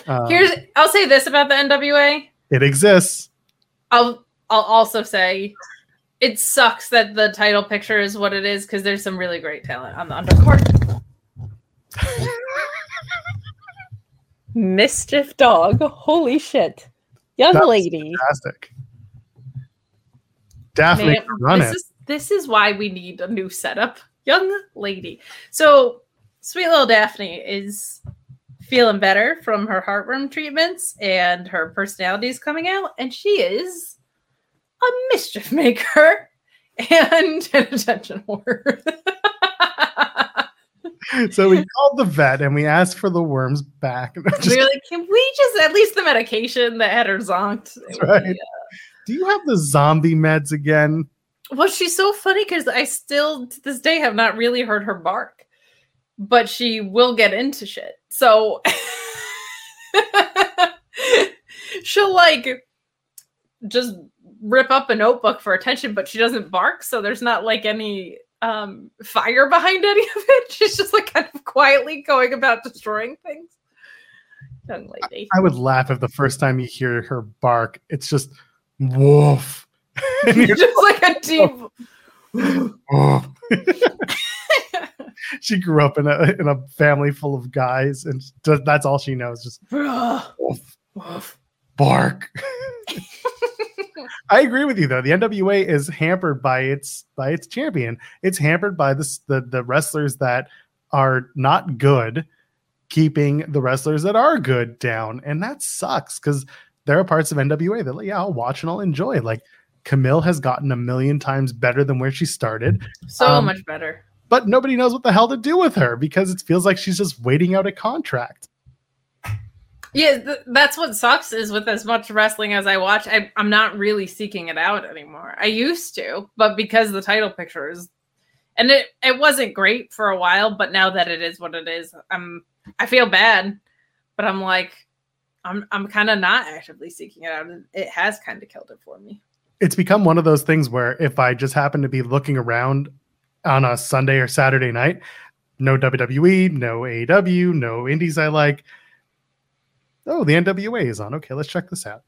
S2: Um, Here's, I'll say this about the NWA.
S1: It exists.
S2: I'll I'll also say it sucks that the title picture is what it is because there's some really great talent on the undercard. Mischief dog. Holy shit. Young lady.
S1: Fantastic. Daphne
S2: Man,
S1: run
S2: this
S1: it.
S2: is this is why we need a new setup, young lady. So sweet little Daphne is feeling better from her heartworm treatments, and her personality is coming out, and she is a mischief maker and an attention whore.
S1: so we called the vet and we asked for the worms back. Just-
S2: we were like, can we just at least the medication that had her zonked?
S1: Right. do you have the zombie meds again?
S2: Well, she's so funny because I still to this day have not really heard her bark, but she will get into shit. So she'll like just rip up a notebook for attention, but she doesn't bark. So there's not like any um fire behind any of it. She's just like kind of quietly going about destroying things. Young lady.
S1: I would laugh if the first time you hear her bark, it's just woof. and you're
S2: just like a deep
S1: Oh. she grew up in a in a family full of guys, and th- that's all she knows. Just woof,
S2: Woof.
S1: bark. I agree with you though. The NWA is hampered by its by its champion. It's hampered by this the the wrestlers that are not good, keeping the wrestlers that are good down, and that sucks because there are parts of NWA that yeah I'll watch and I'll enjoy. Like Kamille has gotten a million times better than where she started
S2: so
S1: Um,
S2: much better.
S1: but nobody knows what the hell to do with her because it feels like she's just waiting out a contract.
S2: Yeah, th- that's what sucks is with as much wrestling as I watch, I, I'm not really seeking it out anymore. I used to, but because the title picture is, and it it wasn't great for a while, but now that it is what it is, I'm I feel bad, but I'm like, I'm I'm kind of not actively seeking it out, it has kind of killed it for me.
S1: It's become one of those things where if I just happen to be looking around on a Sunday or Saturday night, no WWE, no AEW, no indies I like. Oh, the NWA is on. Okay, let's check this out.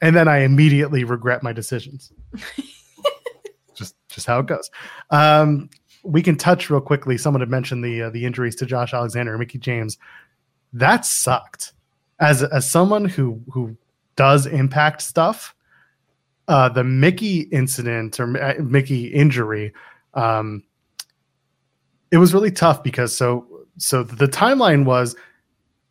S1: And then I immediately regret my decisions. just just how it goes. Um, we can touch real quickly. Someone had mentioned the uh, the injuries to Josh Alexander and Mickie James. That sucked. As as someone who who does impact stuff, uh, the Mickie incident or uh, Mickie injury, um, it was really tough because so so the timeline was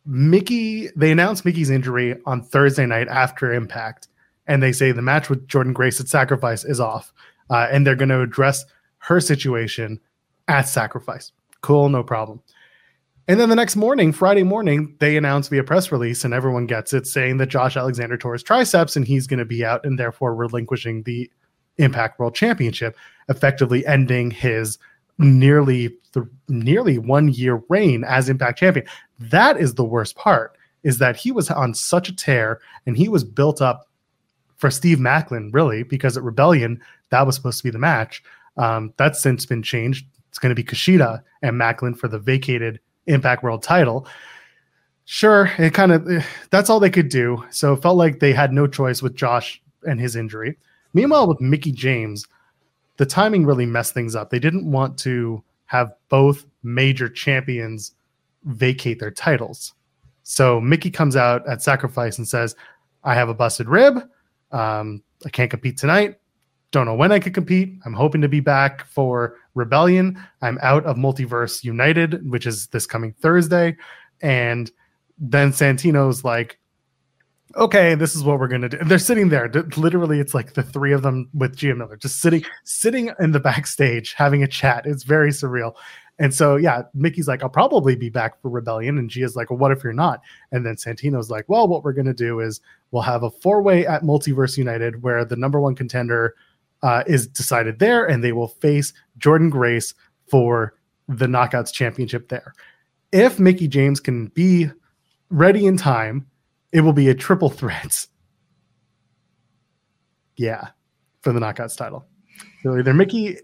S1: Mickie. They announced Mickie's injury on Thursday night after Impact, and they say the match with Jordan Grace at Sacrifice is off, uh, and they're going to address her situation at Sacrifice. Cool, no problem. And then the next morning, Friday morning, they announce via press release, and everyone gets it, saying that Josh Alexander tore his triceps and he's going to be out and therefore relinquishing the Impact World Championship, effectively ending his nearly the nearly one year reign as Impact Champion. That is the worst part, is that he was on such a tear and he was built up for Steve Maclin, really, because at Rebellion, that was supposed to be the match. Um, that's since been changed. It's going to be Kushida and Maclin for the vacated Impact World title. Sure, it kind of that's all they could do. So it felt like they had no choice with Josh and his injury. Meanwhile, with Mickie James, the timing really messed things up. They didn't want to have both major champions vacate their titles. So Mickie comes out at Sacrifice and says, I have a busted rib. Um, I can't compete tonight. Don't know when I could compete. I'm hoping to be back for Rebellion. I'm out of Multiverse United, which is this coming Thursday. And then Santino's like, okay, this is what we're gonna do. And they're sitting there. Literally, it's like the three of them with Gia Miller just sitting, sitting in the backstage having a chat. It's very surreal. And so, yeah, Mickie's like, I'll probably be back for Rebellion. And Gia's like, well, what if you're not? And then Santino's like, well, what we're going to do is we'll have a four way at Multiverse United where the number one contender uh, is decided there and they will face Jordan Grace for the Knockouts Championship there. If Mickie James can be ready in time, it will be a triple threat. Yeah, for the Knockouts title. So either Mickie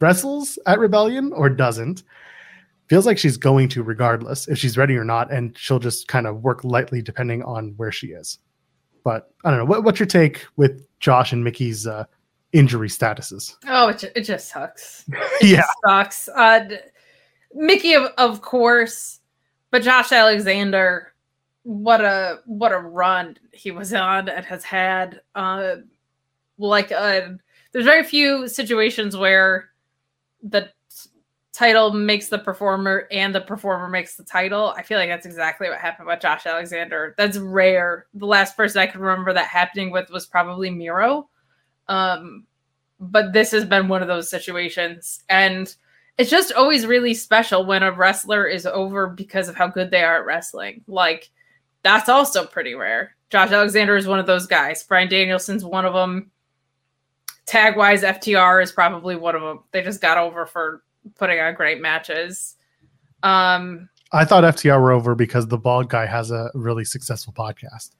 S1: wrestles at Rebellion or doesn't. Feels like she's going to regardless if she's ready or not, and she'll just kind of work lightly depending on where she is. But I don't know. What, what's your take with Josh and Mickie's uh, injury statuses?
S2: Oh, it, ju- it just sucks.
S1: yeah,
S2: sucks. Uh, Mickie, of, of course, but Josh Alexander, what a what a run he was on and has had. Uh, like uh, there's very few situations where the title makes the performer and the performer makes the title. I feel like that's exactly what happened with Josh Alexander. That's rare. The last person I can remember that happening with was probably Miro. Um, but this has been one of those situations. And it's just always really special when a wrestler is over because of how good they are at wrestling. Like, that's also pretty rare. Josh Alexander is one of those guys. Bryan Danielson's one of them. Tag wise, FTR is probably one of them. They just got over for putting on great matches. Um,
S1: I thought FTR were over because the bald guy has a really successful podcast.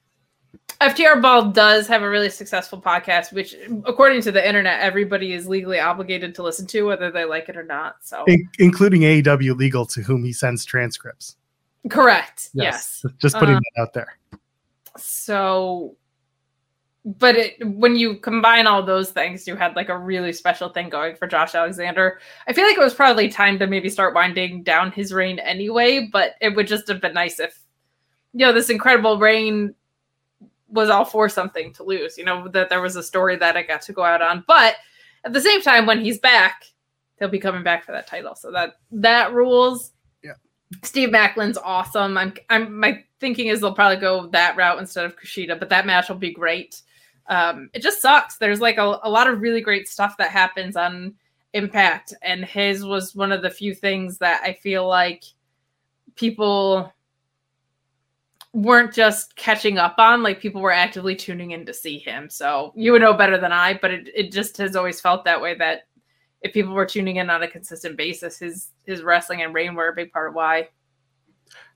S2: FTR Bald does have a really successful podcast, which, according to the internet, everybody is legally obligated to listen to, whether they like it or not. So,
S1: In- including AEW legal to whom he sends transcripts.
S2: Correct. Yes.
S1: Just putting
S2: Um,
S1: that out there.
S2: So, but it, when you combine all those things, you had like a really special thing going for Josh Alexander. I feel like it was probably time to maybe start winding down his reign anyway, but it would just have been nice if, you know, this incredible reign was all for something to lose, you know, that there was a story that I got to go out on. But at the same time, when he's back, he'll be coming back for that title. So that that rules. Steve Maclin's awesome. I'm I'm my thinking is they'll probably go that route instead of Kushida, but that match will be great. Um, it just sucks. There's like a, a lot of really great stuff that happens on Impact, and his was one of the few things that I feel like people weren't just catching up on like people were actively tuning in to see him so you would know better than i but it, it just has always felt that way that if people were tuning in on a consistent basis his his wrestling and reign were a big part of why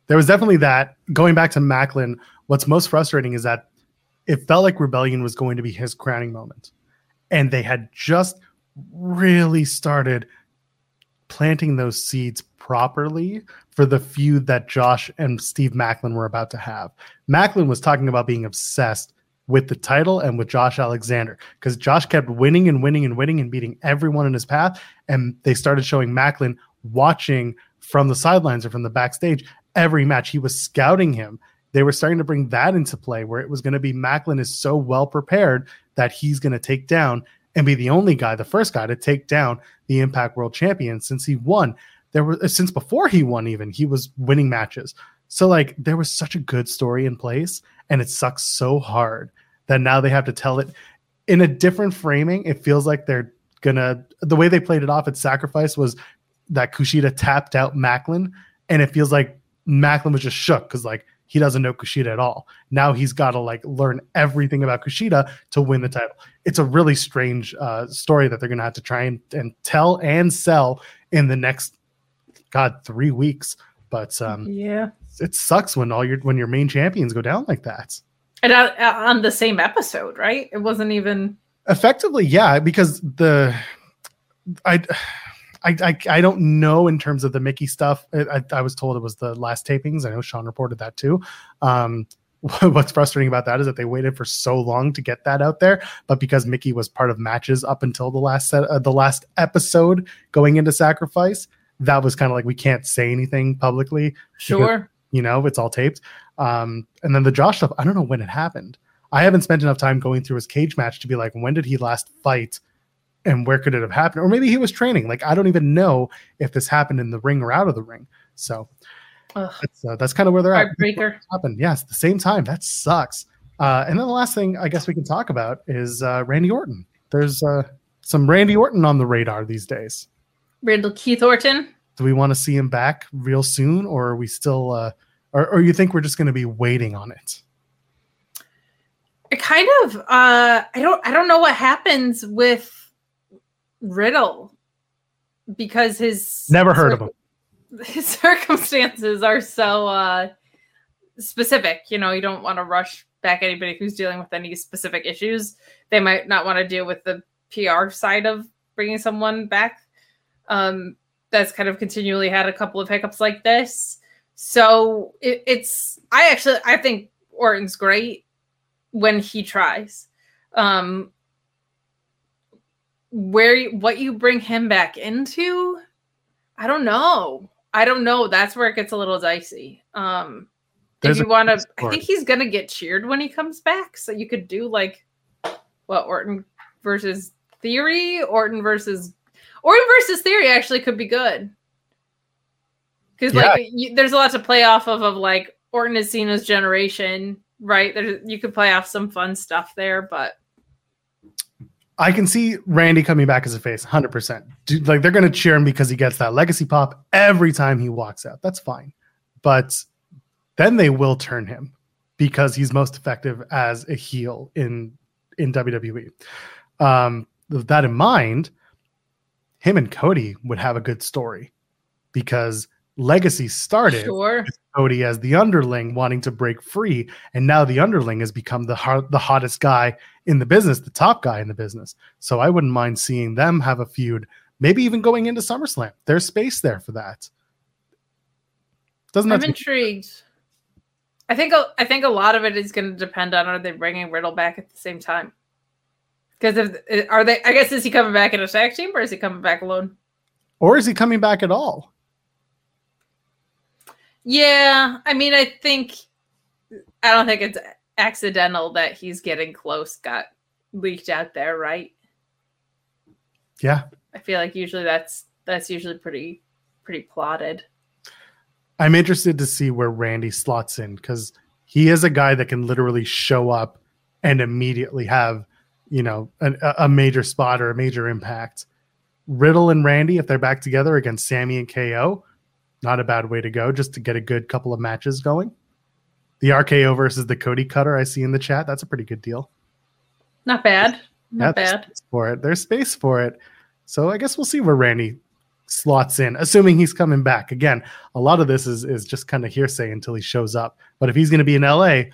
S1: There was definitely that. Going back to Maclin, what's most frustrating is that it felt like Rebellion was going to be his crowning moment. And they had just really started planting those seeds properly for the feud that Josh and Steve Maclin were about to have. Maclin was talking about being obsessed with the title and with Josh Alexander because Josh kept winning and winning and winning and beating everyone in his path. And they started showing Maclin watching from the sidelines or from the backstage every match. He was scouting him. They were starting to bring that into play where it was going to be Maclin is so well prepared that he's going to take down and be the only guy, the first guy to take down the Impact World Champion since he won. There were since before he won, even he was winning matches. So like there was such a good story in place, and it sucks so hard that now they have to tell it in a different framing. It feels like they're gonna the way they played it off at Sacrifice was that Kushida tapped out Maclin, and it feels like Maclin was just shook because like he doesn't know Kushida at all. Now he's got to like learn everything about Kushida to win the title. It's a really strange uh, story that they're gonna have to try and, and tell and sell in the next God three weeks. But um,
S2: yeah
S1: it sucks when all your when your main champions go down like that.
S2: and uh, uh, on the same episode right it wasn't even
S1: Effectively, yeah, because the I. I, I, I don't know in terms of the Mickie stuff. I, I, I was told it was the last tapings. I know Sean reported that too. Um, what's frustrating about that is that they waited for so long to get that out there, but because Mickie was part of matches up until the last set, uh, the last episode going into Sacrifice, that was kind of like we can't say anything publicly
S2: sure
S1: you know it's all taped. Um and then the josh stuff i don't know when it happened. I haven't spent enough time going through his cage match to be like when did he last fight and where could it have happened? Or maybe he was training. Like i don't even know if this happened in the ring or out of the ring. So that's, uh, that's kind of where they're at.
S2: Heartbreaker.
S1: Happened. Yes at the same time. That sucks. Uh and then the last thing i guess we can talk about is uh randy orton. There's uh some randy orton on the radar these days.
S2: Randall keith orton
S1: do we want to see him back real soon or are we still uh or, or you think we're just going to be waiting on it?
S2: I kind of uh I don't I don't know what happens with Riddle because his
S1: never heard of him.
S2: his circumstances are so uh specific you know you don't want to rush back anybody who's dealing with any specific issues. They might not want to deal with the pr side of bringing someone back. Um that's kind of continually had a couple of hiccups like this. So it, it's i actually i think orton's great when he tries. Um where what you bring him back into i don't know. I don't know. That's where it gets a little dicey. Um
S1: There's
S2: if you want to i think he's gonna get cheered when he comes back. So you could do like what orton versus Theory, Orton versus Orton versus Theory actually could be good because
S1: Yeah.
S2: like you, there's a lot to play off of of like Orton is Cena's generation, right? There you could play off some fun stuff there, but
S1: I can see Randy coming back as a face 100%. Dude, like they're going to cheer him because he gets that legacy pop every time he walks out. That's fine. But then they will turn him because he's most effective as a heel in in WWE. Um, with that in mind, him and Cody would have a good story because Legacy started
S2: sure.
S1: Cody as the underling wanting to break free, and now the underling has become the the hottest guy in the business, the top guy in the business. So I wouldn't mind seeing them have a feud, maybe even going into SummerSlam. There's space there for that. Doesn't
S2: I'm
S1: to be-
S2: intrigued. I think a- I think a lot of it is going to depend on are they bringing Riddle back at the same time? Because if uh, are they, I guess is he coming back in a tag team or is he coming back alone?
S1: or is he coming back at all?
S2: Yeah, I mean, I think I don't think it's accidental that he's getting close. Got leaked out there, right?
S1: Yeah,
S2: I feel like usually that's that's usually pretty pretty plotted.
S1: I'm interested to see where Randy slots in because he is a guy that can literally show up and immediately have, you know, an, a a major spot or a major impact. Riddle and Randy, if they're back together against Sami and KO, not a bad way to go just to get a good couple of matches going. The RKO versus the Cody Cutter I see in the chat, that's a pretty good deal.
S2: Not bad. Not
S1: Yeah,
S2: bad.
S1: for it. There's space for it. So I guess we'll see where Randy slots in, assuming he's coming back. Again, a lot of this is is just kind of hearsay until he shows up. But if he's going to be in LA,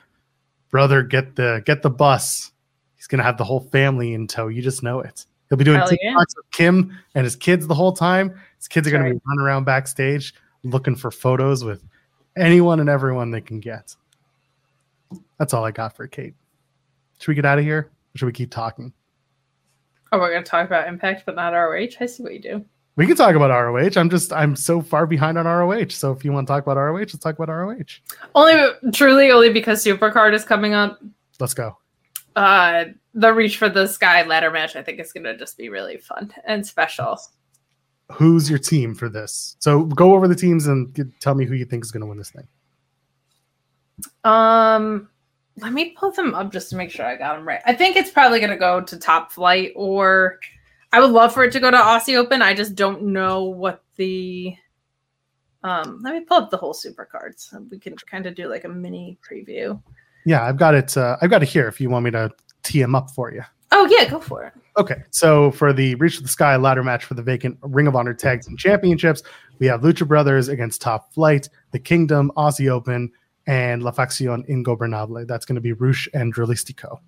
S1: brother, get the get the bus. He's going to have the whole family in tow. You just know it. He'll be doing TikToks
S2: yeah.
S1: with Kim and his kids the whole time. His kids are going to
S2: Right.
S1: be running around backstage looking for photos with anyone and everyone they can get. That's all I got for Kate. Should we get out of here? Or should we keep talking?
S2: Oh, we're gonna talk about Impact, but not ROH. I see what you do.
S1: We can talk about ROH. I'm just I'm so far behind on ROH. So if you want to talk about ROH, let's talk about ROH.
S2: Only truly only because Supercard is coming up.
S1: Let's go.
S2: Uh, the Reach for the Sky ladder match, I think, is gonna just be really fun and special.
S1: Who's your team for this? So go over the teams and get, tell me who you think is going to win this thing.
S2: Um, let me pull them up just to make sure I got them right. I think it's probably gonna go to Top Flight, or I would love for it to go to Aussie Open. I just don't know what the. Um, let me pull up the whole super cards. We can kind of do like a mini preview.
S1: Yeah, I've got it. Uh, I've got it here. If you want me to tee them up for you.
S2: Oh yeah, go for it.
S1: Okay, so for the Reach of the Sky ladder match for the vacant Ring of Honor Tag Team Championships, we have Lucha Brothers against Top Flight, The Kingdom, Aussie Open, and La Facción Ingobernable. That's going to be Rush and Dralístico.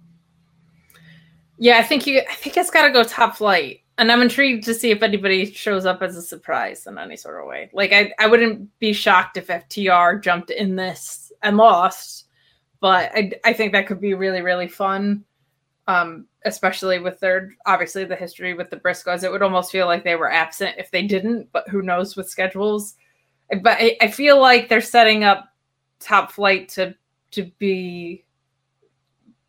S2: Yeah, I think you. I think it's got to go Top Flight, and I'm intrigued to see if anybody shows up as a surprise in any sort of way. Like I, I wouldn't be shocked if FTR jumped in this and lost, but I, I think that could be really, really fun. Um, especially with their obviously the history with the Briscoes, it would almost feel like they were absent if they didn't. But who knows with schedules? But I, I feel like they're setting up Top Flight to to be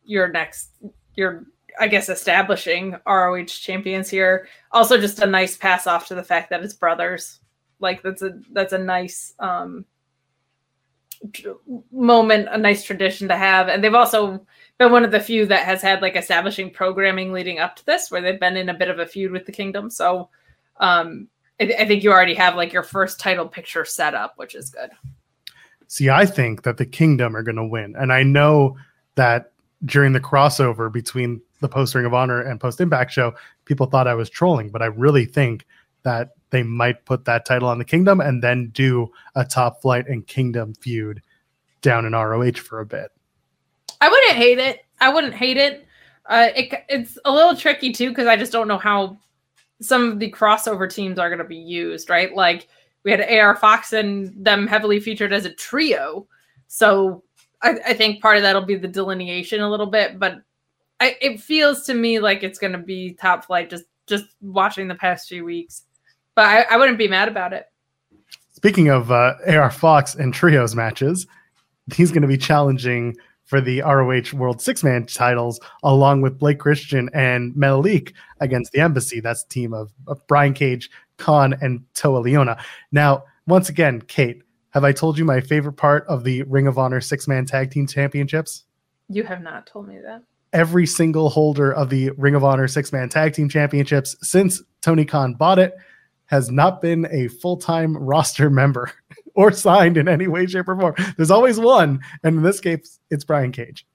S2: your next your I guess establishing ROH champions here. Also, just a nice pass off to the fact that it's brothers. Like that's a that's a nice um moment, a nice tradition to have. And they've also been one of the few that has had like establishing programming leading up to this, where they've been in a bit of a feud with the kingdom. So um I, I think you already have like your first title picture set up, which is good.
S1: See, I think that the Kingdom are going to win, and I know that during the crossover between the post Ring of Honor and post Impact show, people thought I was trolling, but I really think that they might put that title on the Kingdom and then do a Top Flight and Kingdom feud down in ROH for a bit.
S2: I wouldn't hate it. I wouldn't hate it. Uh, it it's a little tricky too because I just don't know how some of the crossover teams are going to be used. Right, like we had AR Fox and them heavily featured as a trio, so I, I think part of that'll be the delineation a little bit. But I, it feels to me like it's going to be top flight. Just just watching the past few weeks, but I, I wouldn't be mad about it.
S1: Speaking of uh, AR Fox and trios matches, he's going to be challenging for the ROH World Six Man titles, along with Blake Christian and Metalik against the Embassy. That's a team of, of Brian Cage, Kaun, and Toa Liona. Now, once again, Kate, have I told you my favorite part of the Ring of Honor Six Man Tag Team Championships?
S2: You have not told me that.
S1: Every single holder of the Ring of Honor Six Man Tag Team Championships since Tony Khan bought it has not been a full time roster member or signed in any way, shape, or form. There's always one, and in this case, it's Brian Cage.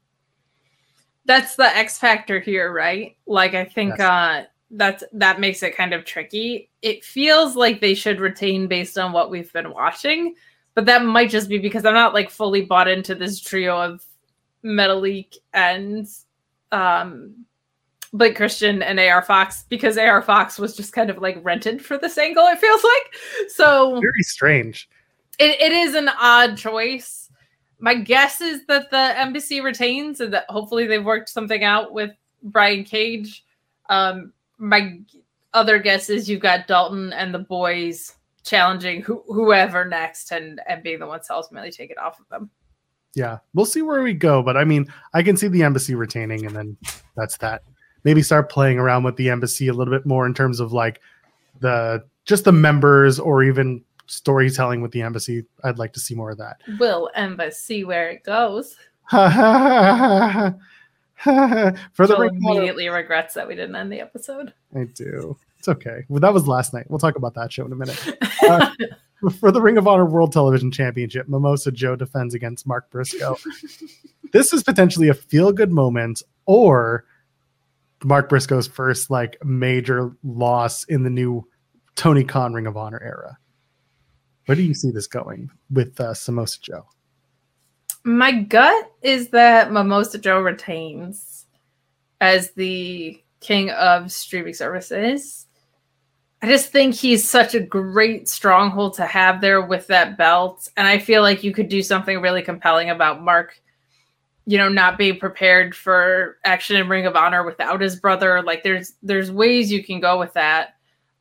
S2: That's the X factor here, right? Like I think
S1: Yes.
S2: uh that's that makes it kind of tricky. It feels like they should retain based on what we've been watching, but that might just be because I'm not like fully bought into this trio of Metalik and um Blake Christian and AR Fox because AR Fox was just kind of like rented for this angle, it feels like. So
S1: Very strange.
S2: it, it is an odd choice. My guess is that the embassy retains and that hopefully they've worked something out with Brian Cage. Um, my other guess is you've got Dalton and the boys challenging who, whoever next and, and being the ones to ultimately take it off of them.
S1: Yeah, we'll see where we go, but I mean, I can see the embassy retaining, and then that's that. Maybe start playing around with the embassy a little bit more in terms of like the just the members or even storytelling with the embassy. I'd like to see more of that.
S2: We'll embassy where it goes?
S1: For the
S2: Joel
S1: of
S2: immediately regrets that we didn't end the episode.
S1: I do. It's okay. Well, that was last night. We'll talk about that show in a minute. Uh, for the Ring of Honor World Television Championship, Mimosa Joe defends against Mark Briscoe. this is potentially a feel good moment or Mark Briscoe's first like major loss in the new Tony Khan Ring of Honor era. Where do you see this going with uh, Samosa Joe?
S2: My gut is that Mimosa Joe retains as the king of streaming services. I just think he's such a great stronghold to have there with that belt. And I feel like you could do something really compelling about Mark, you know, not being prepared for action in Ring of Honor without his brother. Like there's there's ways you can go with that.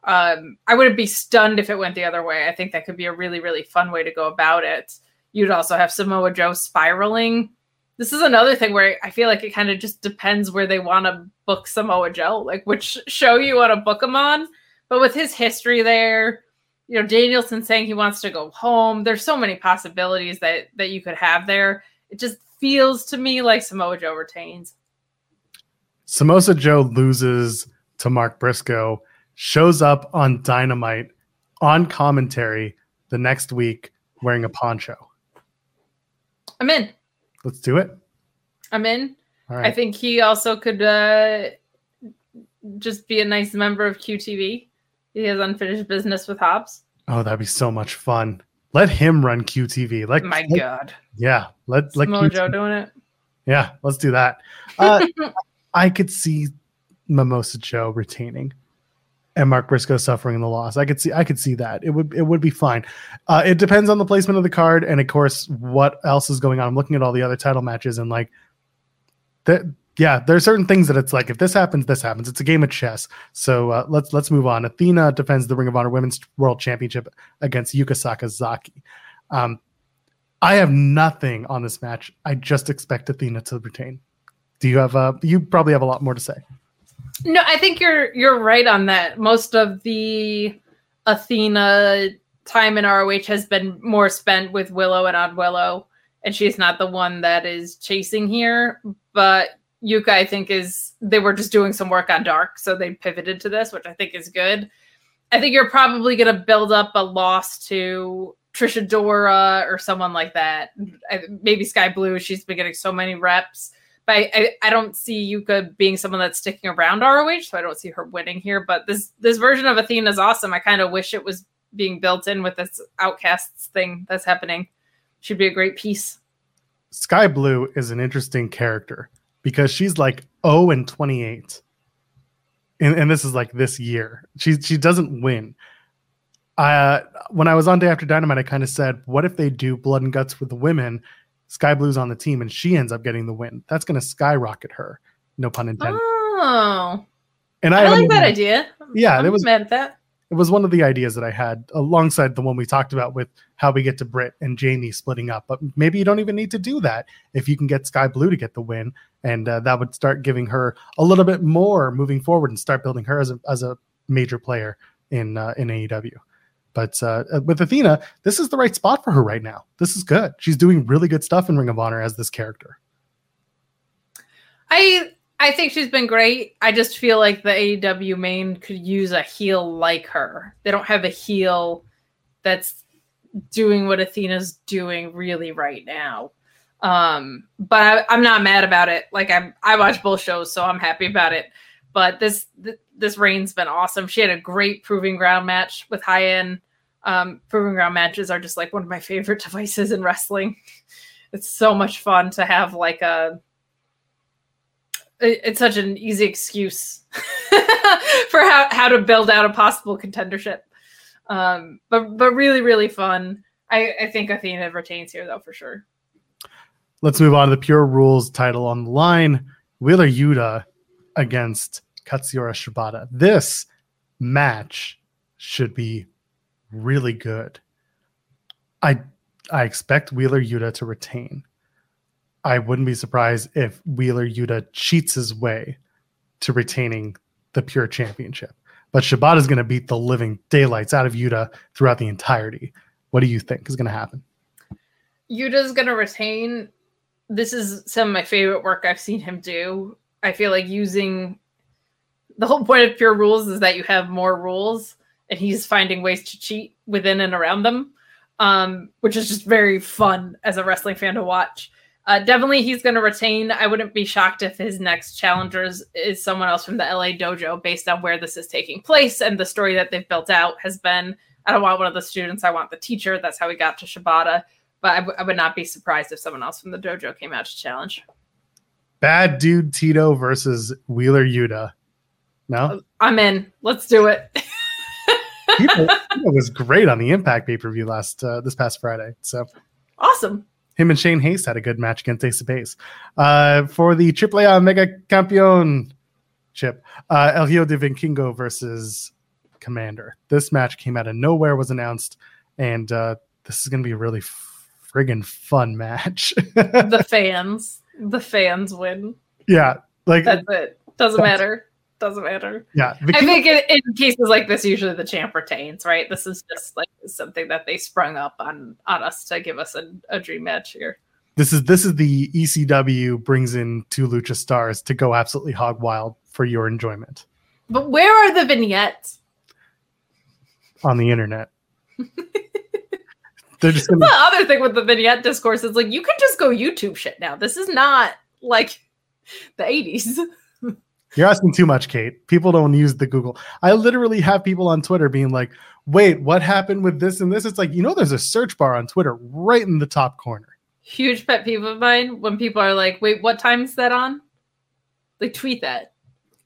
S2: Um, I wouldn't be stunned if it went the other way. I think that could be a really, really fun way to go about it. You'd also have Samoa Joe spiraling. This is another thing where I feel like it kind of just depends where they want to book Samoa Joe, like which show you want to book him on. But with his history there, you know, Danielson saying he wants to go home, there's so many possibilities that that you could have there. It just feels to me like Samoa Joe retains.
S1: Samosa Joe loses to Mark Briscoe, shows up on Dynamite on commentary the next week wearing a poncho.
S2: I'm in.
S1: Let's do it.
S2: I'm in. I think he also could uh, just be a nice member of QTV. He has unfinished business with Hobbs.
S1: oh, that'd be so much fun. Let him run QTV. Let,
S2: My
S1: let-
S2: God,
S1: Yeah. let's let
S2: Samoa Joe doing it.
S1: Yeah, let's do that. Uh, I could see Mimosa Joe retaining and Mark Briscoe suffering the loss. I could see I could see that. It would it would be fine. Uh, it depends on the placement of the card and of course what else is going on. I'm looking at all the other title matches and like that yeah, there are certain things that it's like if this happens, this happens. It's a game of chess. So uh, let's let's move on. Athena defends the Ring of Honor Women's World Championship against Yuka Sakazaki. Um, I have nothing on this match. I just expect Athena to retain. Do you have uh you probably have a lot more to say.
S2: No, I think you're you're right on that. Most of the Athena time in ROH has been more spent with Willow and on Willow, and she's not the one that is chasing here. But Yuka, I think, is they were just doing some work on Dark, so they pivoted to this, which I think is good. I think you're probably going to build up a loss to Trish Adora or someone like that. I, maybe Skye Blue. She's been getting so many reps but I, I, I don't see Yuka being someone that's sticking around ROH, so I don't see her winning here. But this this version of Athena is awesome. I kind of wish it was being built in with this outcasts thing that's happening. Should be a great piece.
S1: Skye Blue is an interesting character because she's like 0 and 28. And, and this is like this year. She she doesn't win. Uh when I was on Day After Dynamite, I kind of said, what if they do blood and guts with the women? Skye Blue's on the team and she ends up getting the win. That's gonna skyrocket her. No pun intended.
S2: Oh,
S1: and
S2: I,
S1: haven't
S2: like that idea.
S1: Yeah,
S2: I'm
S1: there was
S2: mad at that.
S1: It was one of the ideas that I had alongside the one we talked about with how we get to Britt and Jamie splitting up. But maybe you don't even need to do that if you can get Skye Blue to get the win, and uh, that would start giving her a little bit more moving forward and start building her as a as a major player in uh, in AEW. But uh, with Athena, this is the right spot for her right now. This is good. She's doing really good stuff in Ring of Honor as this character.
S2: I I think she's been great. I just feel like the AEW main could use a heel like her. They don't have a heel that's doing what Athena's doing really right now. Um, but I, am not mad about it. Like I I watch both shows, so I'm happy about it. But this th- this reign's been awesome. She had a great proving ground match with high. Um, proving ground matches are just like one of my favorite devices in wrestling. It's so much fun to have like a it's such an easy excuse for how, how to build out a possible contendership. Um, but but really really fun. I, I think Athena retains here though for sure.
S1: Let's move on to the Pure Rules title on the line. Wheeler Yuta against Katsuyori Shibata. This match should be really good. I I expect Wheeler Yuta to retain. I wouldn't be surprised if Wheeler Yuta cheats his way to retaining the Pure Championship. But Shibata is going to beat the living daylights out of Yuta throughout the entirety. What do you think is going to happen?
S2: Yuta's going to retain. This is some of my favorite work I've seen him do. I feel like using the whole point of Pure Rules is that you have more rules, and he's finding ways to cheat within and around them, um, which is just very fun as a wrestling fan to watch. Uh, definitely, he's going to retain. I wouldn't be shocked if his next challengers is someone else from the LA dojo, based on where this is taking place and the story that they've built out has been. I don't want one of the students. I want the teacher. That's how we got to Shibata. But I, w- I would not be surprised if someone else from the dojo came out to challenge.
S1: Bad dude Tito versus Wheeler Yuta. No,
S2: I'm in. Let's do it.
S1: Tito was great on the Impact pay per view last uh, this past Friday. So
S2: awesome
S1: him and Shane Haste had a good match against Ace of Base. Uh, for the AAA Mega Campeon chip, uh, El Hijo de Vikingo versus Komander. This match came out of nowhere, was announced, and uh, this is going to be a really friggin' fun match.
S2: the fans, the fans win.
S1: Yeah, like
S2: that's it. Doesn't matter doesn't matter.
S1: Yeah,
S2: I think in, in, cases like this, usually the champ retains, right? This is just like something that they sprung up on on us to give us a, a dream match here.
S1: This is this is the ECW brings in two lucha stars to go absolutely hog wild for your enjoyment.
S2: But where are the vignettes?
S1: On the internet. They're just gonna...
S2: the other thing with the vignette discourse is like you can just go YouTube shit now. This is not like the 80s.
S1: You're asking too much, Kate. People don't use the Google. I literally have people on Twitter being like, wait, what happened with this and this? It's like, you know, there's a search bar on Twitter right in the top corner.
S2: Huge pet peeve of mine when people are like, wait, what time is that on? Like, tweet that.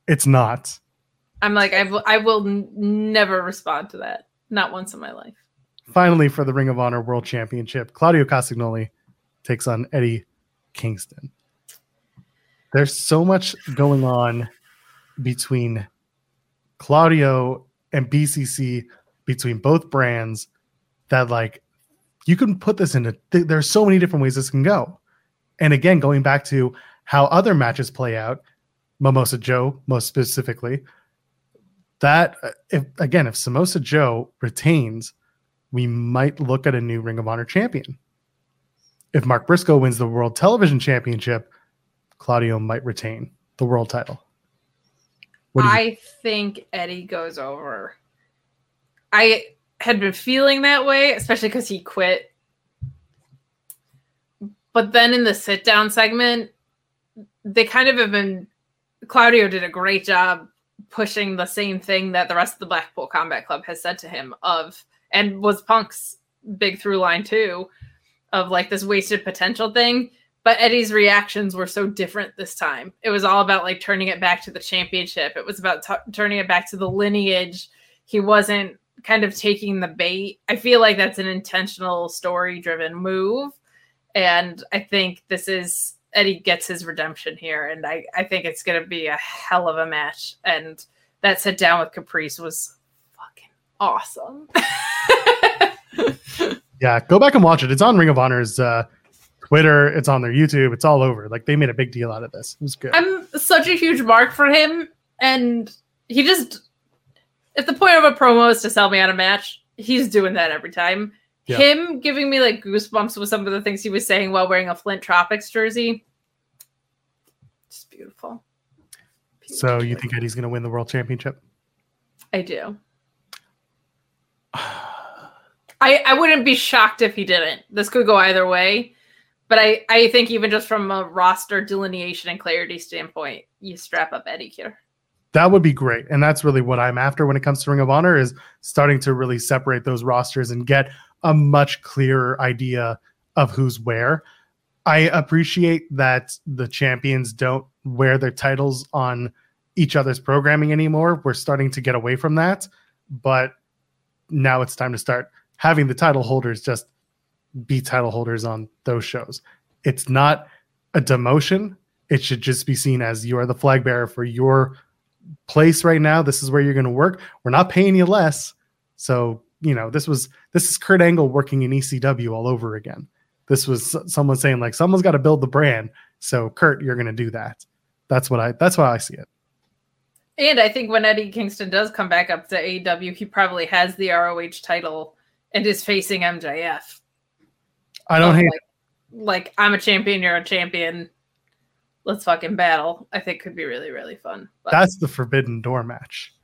S1: It's not.
S2: I'm like, I, w- I will n- never respond to that. Not once in my life.
S1: Finally, for the Ring of Honor World Championship, Claudio Castagnoli takes on Eddie Kingston. There's so much going on between Claudio and BCC between both brands that like you can put this into th- there's so many different ways this can go. And again, going back to how other matches play out, Samoa Joe most specifically, that uh, if again if Samoa Joe retains, we might look at a new Ring of Honor champion. If Mark Briscoe wins the World Television Championship, Claudio might retain the world title.
S2: I think Eddie goes over. I had been feeling that way, especially because he quit. But then in the sit down segment, they kind of have been. Claudio did a great job pushing the same thing that the rest of the Blackpool Combat Club has said to him of, and was Punk's big through line too, of like this wasted potential thing but Eddie's reactions were so different this time. It was all about like turning it back to the championship. It was about t- turning it back to the lineage. He wasn't kind of taking the bait. I feel like that's an intentional story driven move. And I think this is Eddie gets his redemption here. And I, I think it's going to be a hell of a match. And that sit down with Caprice was fucking awesome.
S1: Yeah, go back and watch it. It's on Ring of Honor's uh, Twitter. It's on their YouTube. It's all over. Like they made a big deal out of this. It was good.
S2: I'm such a huge mark for him, and he just if the point of a promo is to sell me on a match, he's doing that every time.
S1: Yeah.
S2: Him giving me like goosebumps with some of the things he was saying while wearing a Flint Tropics jersey. Just beautiful.
S1: so you think Eddie's going to win the world championship?
S2: I do. I I wouldn't be shocked if he didn't. This could go either way, but I I think even just from a roster delineation and clarity standpoint, you strap up Eddie here.
S1: That would be great. And that's really what I'm after when it comes to Ring of Honor is starting to really separate those rosters and get a much clearer idea of who's where. I appreciate that the champions don't wear their titles on each other's programming anymore. We're starting to get away from that, but now it's time to start having the title holders just be title holders on those shows. It's not a demotion. It should just be seen as you are the flag bearer for your place right now. This is where you're going to work. We're not paying you less. So, you know, this was this is Kurt Angle working in ECW all over again. This was someone saying like someone's got to build the brand. So, Kurt, you're going to do that. That's what I that's why I see it.
S2: And I think when Eddie Kingston does come back up to AEW, he probably has the ROH title and is facing MJF.
S1: I don't hate
S2: like, like I'm a champion, you're a champion. Let's fucking battle. I think could be really really fun. But
S1: that's the forbidden door match.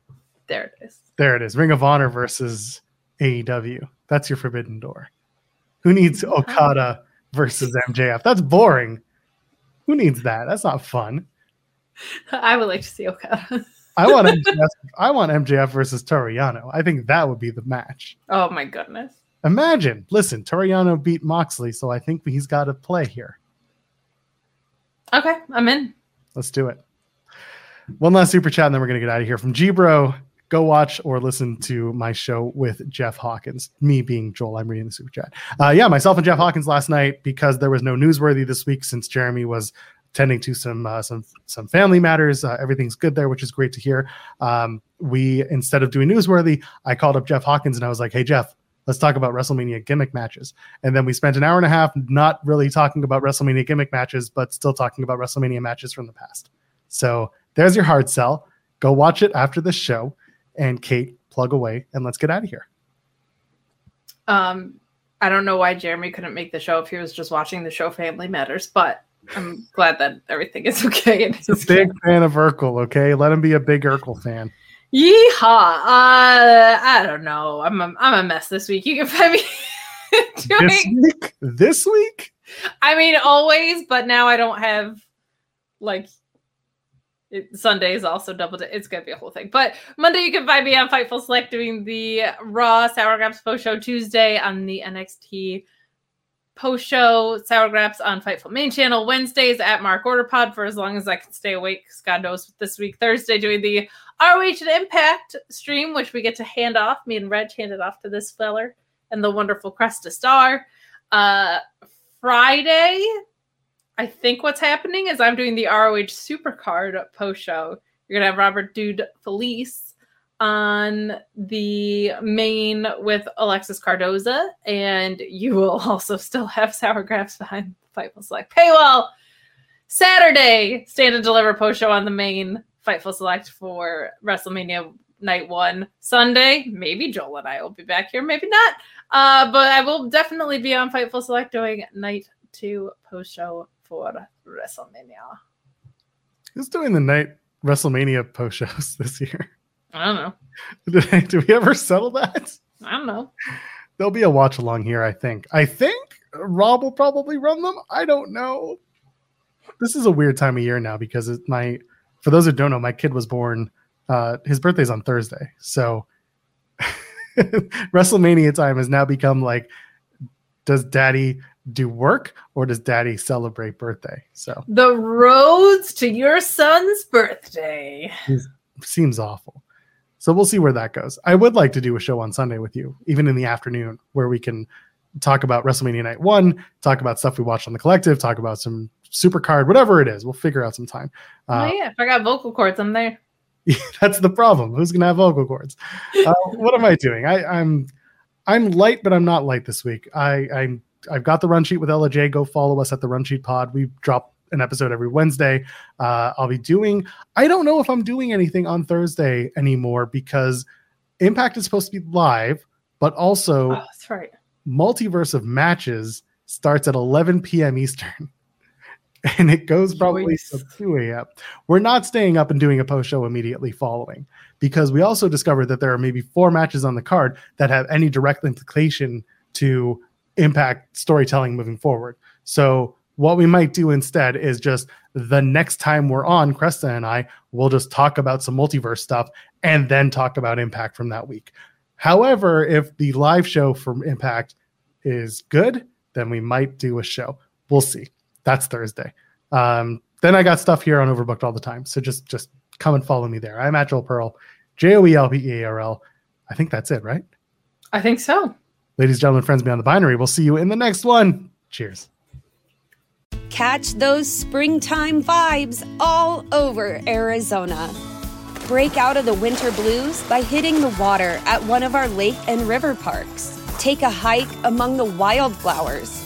S2: there it is.
S1: There it is. Ring of Honor versus AEW. That's your forbidden door. Who needs oh. Okada versus MJF? That's boring. Who needs that? That's not fun.
S2: I would like to see Okada.
S1: I want MJF, I want MJF versus Toriano. I think that would be the match.
S2: oh my goodness.
S1: Imagine, listen, Toriano beat Moxley, so I think he's got to play here.
S2: Okay, I'm in.
S1: Let's do it. One last super chat, and then we're gonna get out of here. From Gbro, go watch or listen to my show with Jeff Hawkins. Me being Joel, I'm reading the super chat. Uh, yeah, myself and Jeff Hawkins last night because there was no newsworthy this week since Jeremy was tending to some uh, some some family matters. Uh, everything's good there, which is great to hear. Um, we instead of doing newsworthy, I called up Jeff Hawkins and I was like, "Hey Jeff, let's talk about WrestleMania gimmick matches." And then we spent an hour and a half not really talking about WrestleMania gimmick matches, but still talking about WrestleMania matches from the past. So there's your hard sell. Go watch it after the show. And Kate, plug away and let's get out of here.
S2: Um, I don't know why Jeremy couldn't make the show if he was just watching the show Family Matters, but I'm glad that everything is okay.
S1: He's a big fan of Urkel, okay? Let him be a big Urkel fan.
S2: Yeehaw! Uh, I don't know. I'm a, I'm a mess this week. You can find me
S1: This week? This week?
S2: I mean, always, but now I don't have like it, Sunday is also double. Day. It's gonna be a whole thing. But Monday you can find me on Fightful Select doing the Raw Sour Graps post show. Tuesday on the NXT post show Sour Graps on Fightful main channel. Wednesdays at Mark Order Pod for as long as I can stay awake. God knows this week. Thursday doing the ROH and Impact stream, which we get to hand off. Me and Reg handed off to this feller and the wonderful Cresta Star. Uh, Friday, I think what's happening is I'm doing the ROH Supercard post show. You're gonna have Robert Dude Felice on the main with Alexis Cardoza, and you will also still have Sour Graps behind the Fightful Select paywall. Saturday, stand and deliver post show on the main Fightful Select for WrestleMania Night One. Sunday, maybe Joel and I will be back here, maybe not. Uh, but I will definitely be on Fightful Select doing Night Two post show for WrestleMania.
S1: Who's doing the night WrestleMania post shows this year?
S2: I don't know.
S1: Did, did we ever settle that?
S2: I don't know.
S1: There'll be a watch along here, I think. I think Rob will probably run them. I don't know. This is a weird time of year now because it, my, for those who don't know, my kid was born. Uh, his birthday's on Thursday, so WrestleMania time has now become like, does Daddy do work or does Daddy celebrate birthday? So
S2: The roads to your son's birthday.
S1: seems awful. So we'll see where that goes. I would like to do a show on Sunday with you, even in the afternoon, where we can talk about WrestleMania Night One, talk about stuff we watched on the collective, talk about some super card, whatever it is. We'll figure out some time. Uh,
S2: oh yeah, if I got vocal cords, I'm there.
S1: That's the problem. Who's gonna have vocal cords? Uh, what am I doing? I, I'm I'm light, but I'm not light this week. I I'm I've got the run sheet with Ella J. Go follow us at the Run Sheet Pod. We drop an episode every Wednesday. Uh, I'll be doing. I don't know if I'm doing anything on Thursday anymore because Impact is supposed to be live, but also
S2: Oh, that's right.
S1: Multiverse of Matches starts at 11 p.m. Eastern. And it goes probably till 2 a.m. We're not staying up and doing a post show immediately following because we also discovered that there are maybe four matches on the card that have any direct implication to impact storytelling moving forward. So what we might do instead is just the next time we're on, Cresta and I will just talk about some multiverse stuff and then talk about impact from that week. However, if the live show from Impact is good, then we might do a show. We'll see. That's Thursday. Um, then I got stuff here on Overbooked all the time. So just just come and follow me there. I'm at Joel Pearl, J O E L P E A R L. I think that's it, right?
S2: I think so.
S1: Ladies, gentlemen, friends beyond the binary, we'll see you in the next one. Cheers.
S5: Catch those springtime vibes all over Arizona. Break out of the winter blues by hitting the water at one of our lake and river parks. Take a hike among the wildflowers.